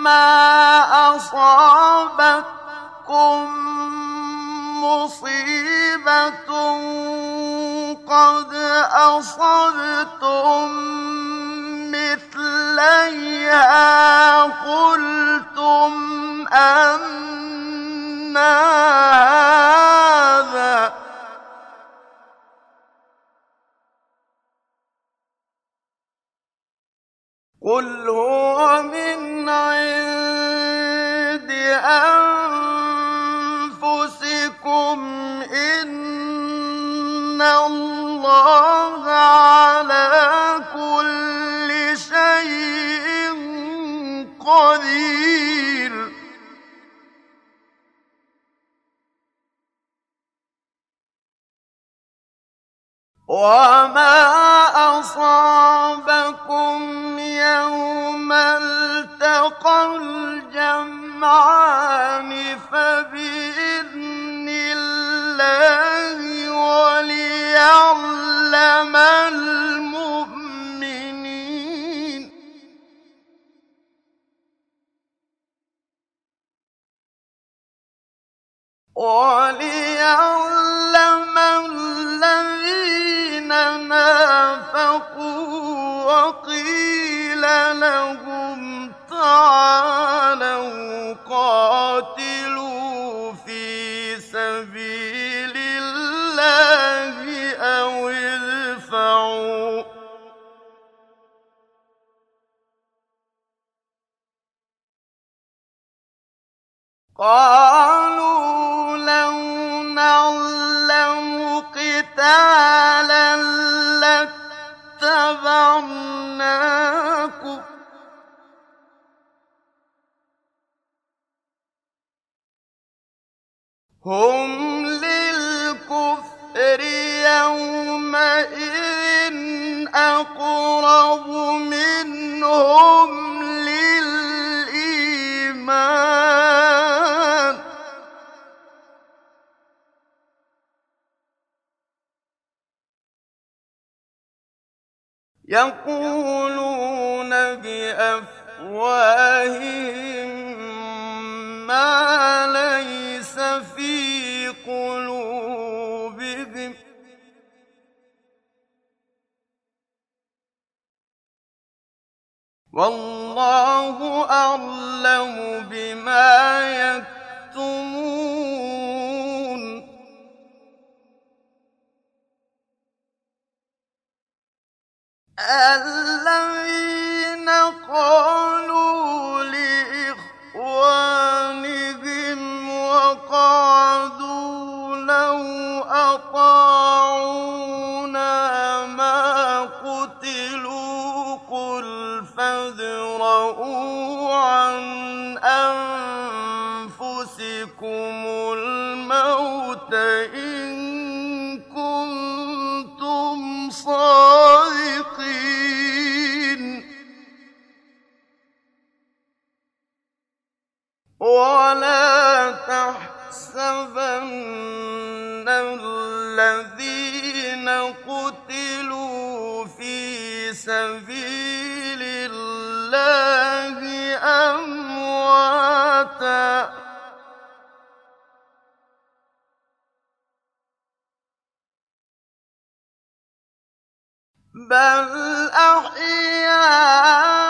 أولما أصابتكم مصيبة قد أصبتم مثليها قلتم أن هذا قل هو من عند أنفسكم إن الله على وما أصابكم يوم التقى الجمعان فبإذن الله وليعلم المؤمنين وليعلم الذين نافقوا وقيل لهم تعالوا قاتلوا قالوا لو نعلم قتالا لاتبعناكم. هم للكفر يومئذ أقرب منهم للإيمان. يقولون بأفواههم ما ليس في قلوبهم. والله أعلم بما يكتمون. الذين قالوا لإخوانهم وقعدوا لو أطاعونا ما قتلوا قل فادرءوا عن أنفسكم بل أحياء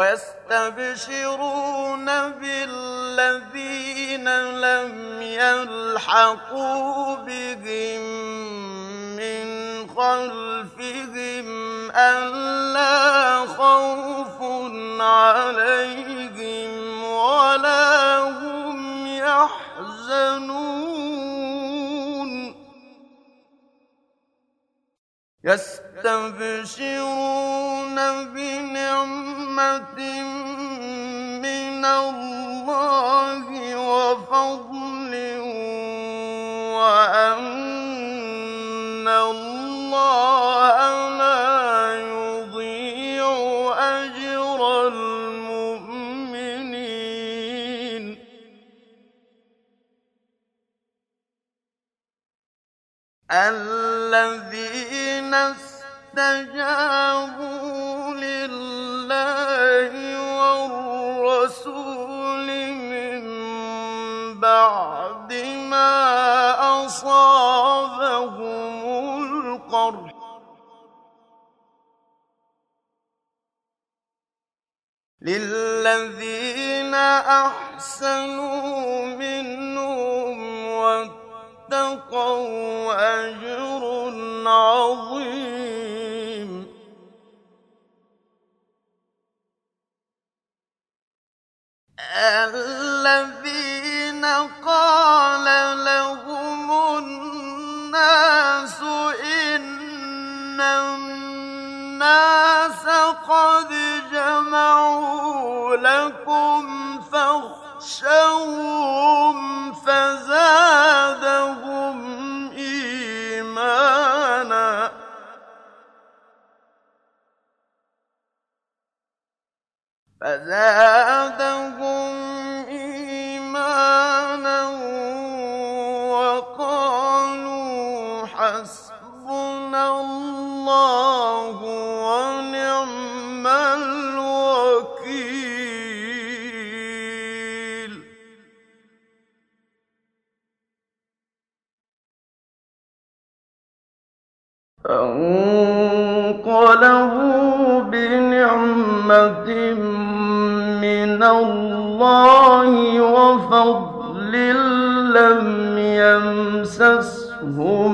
ويستبشرون بالذين لم يلحقوا بهم من خلفهم ألا خوف عليهم ولا هم يحزنون يستبشرون بنعمة من الله وفضل وأن الله لا يضيع أجر المؤمنين. الذين استجابوا لله والرسول من بعد ما أصابهم القرح للذين أحسنوا منهم واتقوا أجر عظيم. الذين قال لهم الناس إن الناس قد جمعوا لكم فاخشوهم فزادهم إيمانا. فزادهم إيمانا وقالوا حسبنا الله فانقلبوا بنعمة من الله وفضل لم يمسسهم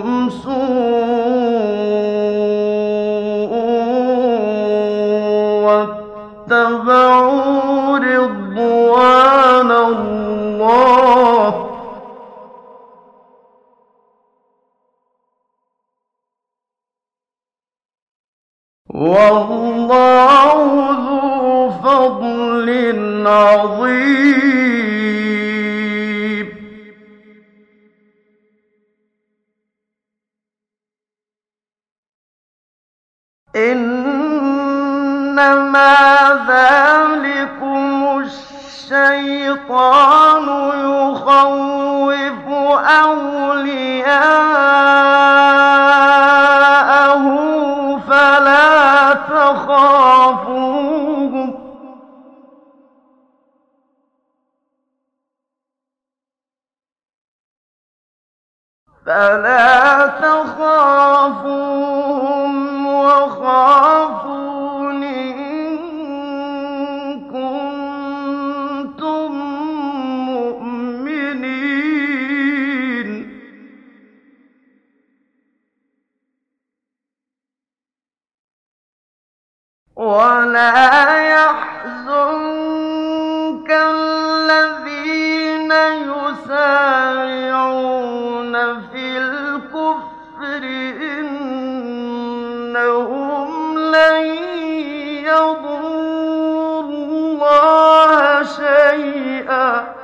يضروا الله شيئا.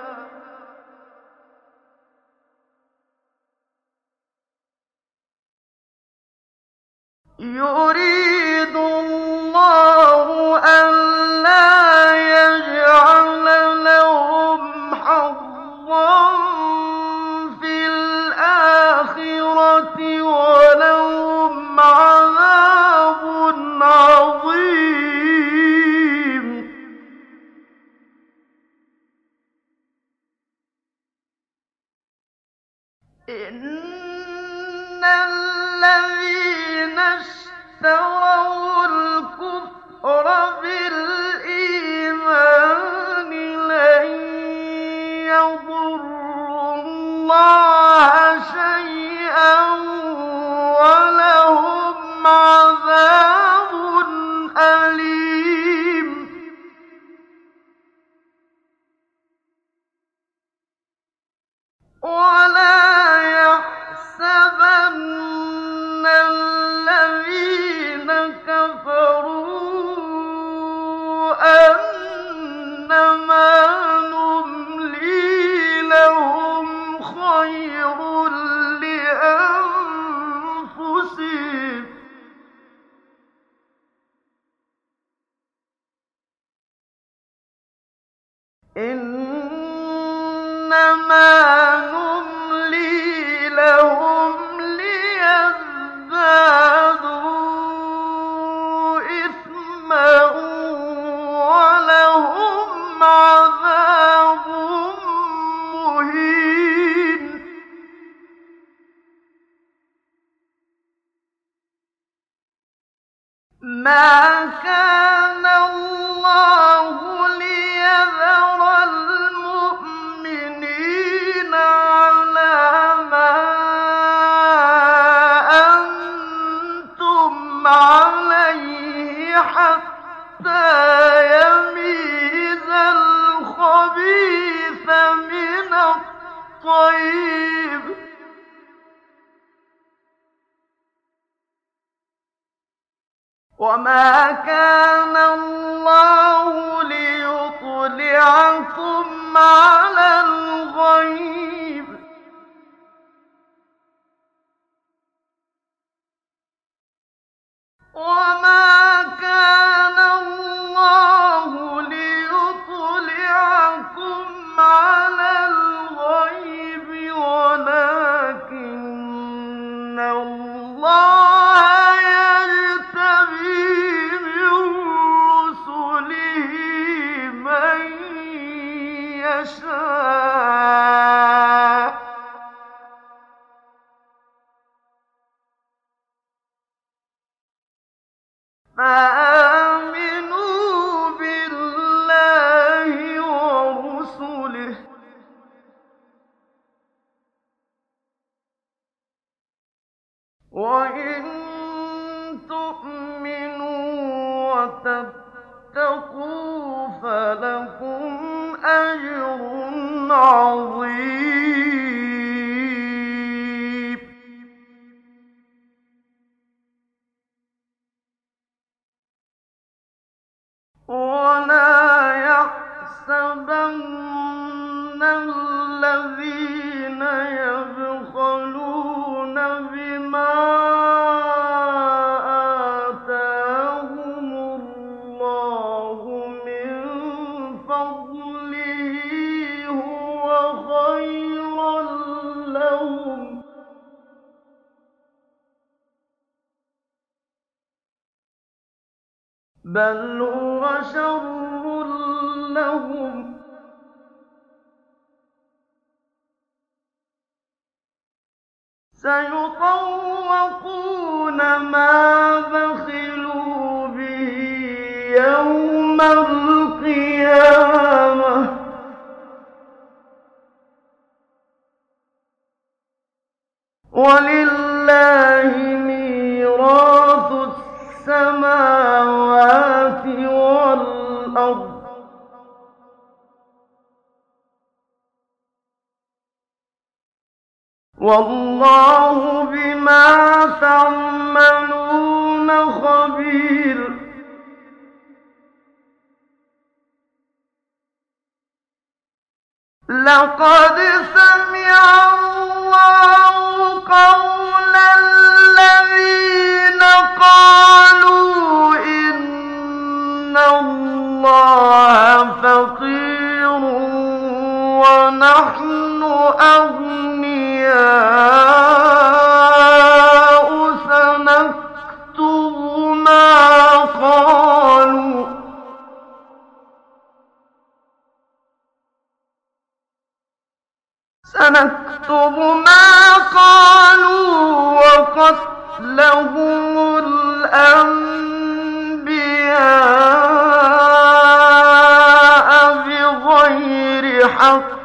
بِغَيْرِ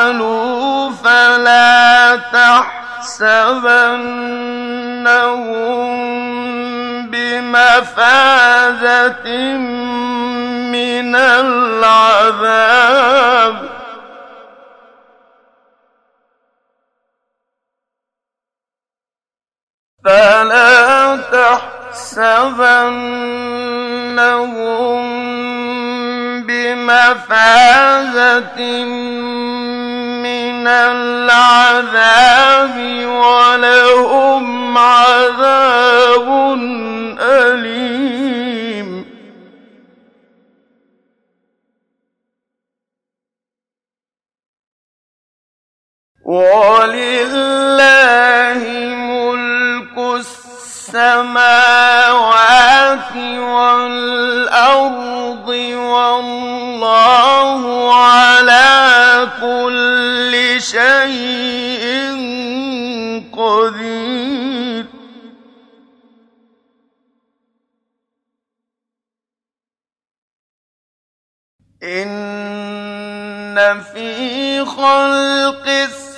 يفعلوا فلا تحسبنهم بمفازة من العذاب. فلا تحسبنهم بمفازة من العذاب ولهم عذاب أليم ولله ملك السماوات والأرض والله على كل شيء قدير. إن في خلق السماوات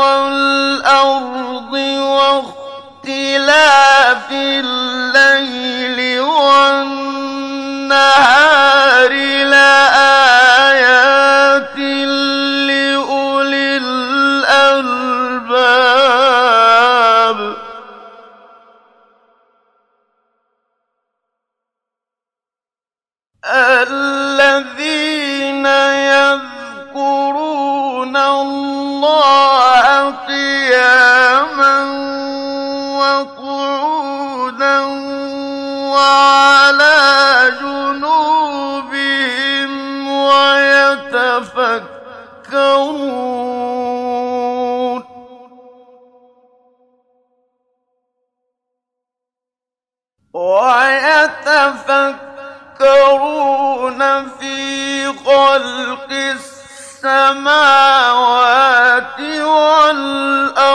والأرض واختلاف الليل والنهار لآيات لأولي الألباب. الذين على جنوبهم ويتفكرون. ويتفكرون في خلق السماوات والأرض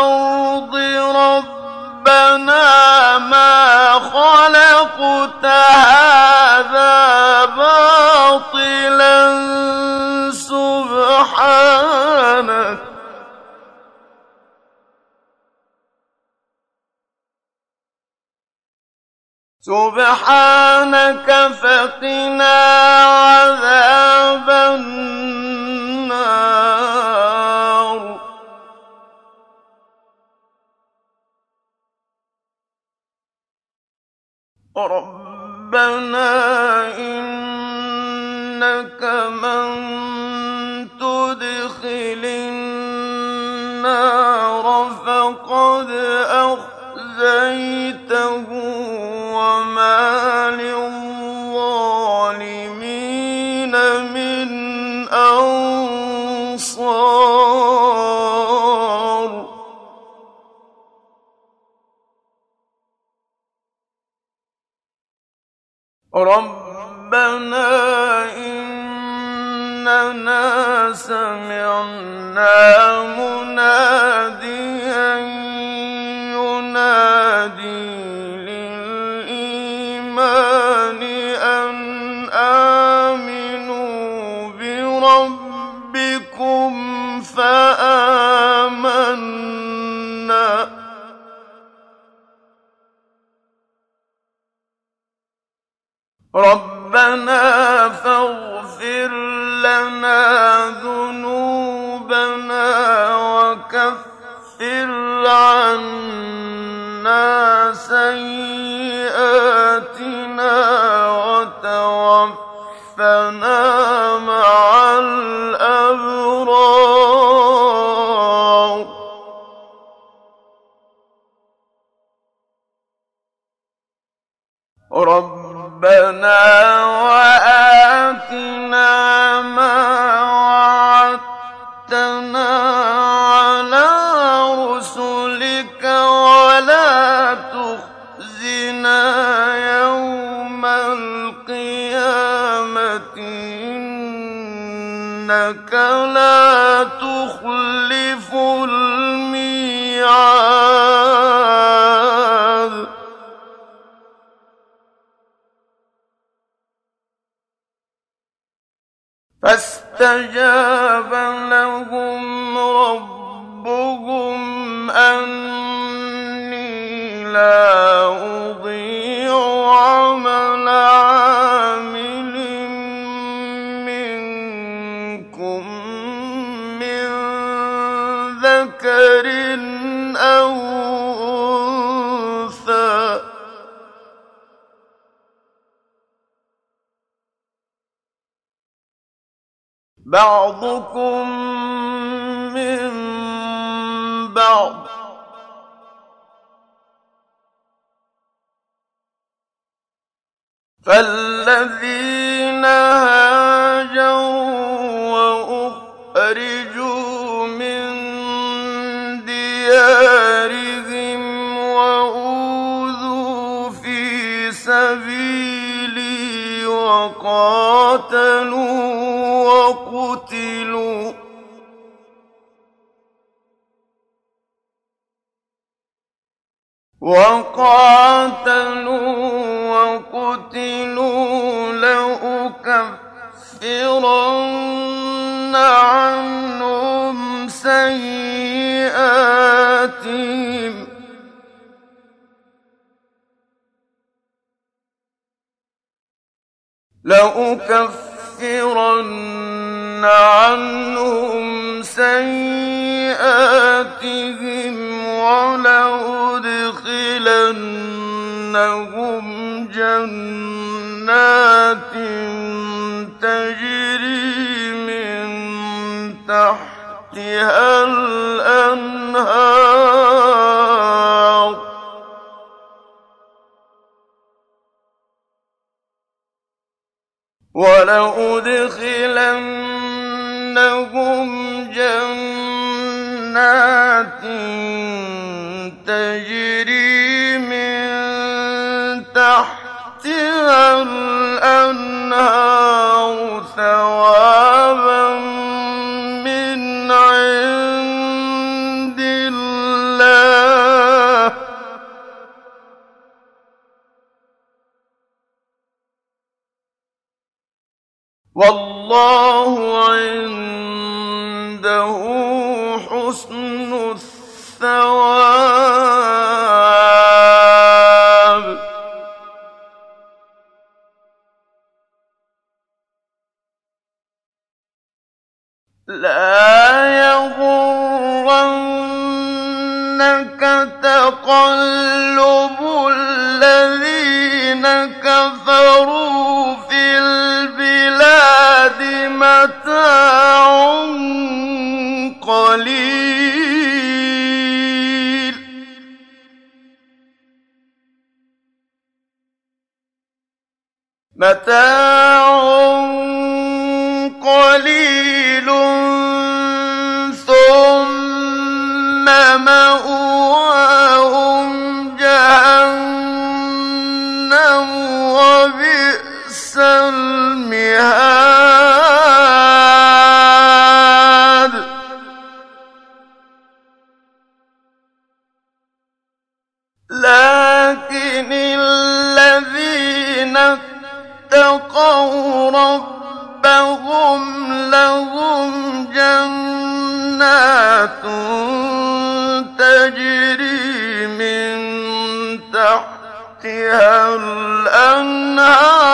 رب ربنا ما خلقت هذا باطلا. سبحانك. سبحانك فقنا عذاب النار. ربنا إنك من تدخل النار فقد أخزيته وما للظالمين ربنا إننا سمعنا مناديا ربنا فاغفر لنا ذنوبنا وكفر عنا سيئاتنا وتوفنا إنك لا تخلف الميعاد. فاستجاب لهم بعضكم من بعض. فالذين وقاتلوا وقتلوا لأكفرن عنهم سيئاتهم. لأكفرن عنهم سيئاتهم. ولأدخلنهم جنات تجري من تحتها الأنهار جنات تجري من تحتها الأنهار ثوابا من عند الله. والله عنده حسن الثواب. لا يغرنك تقلب الذين كفروا في البلاد متاع متاع قليل ثم مأواهم تجري من تحتها الأنهار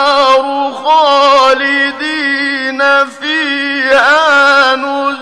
خالدين فيها نزلا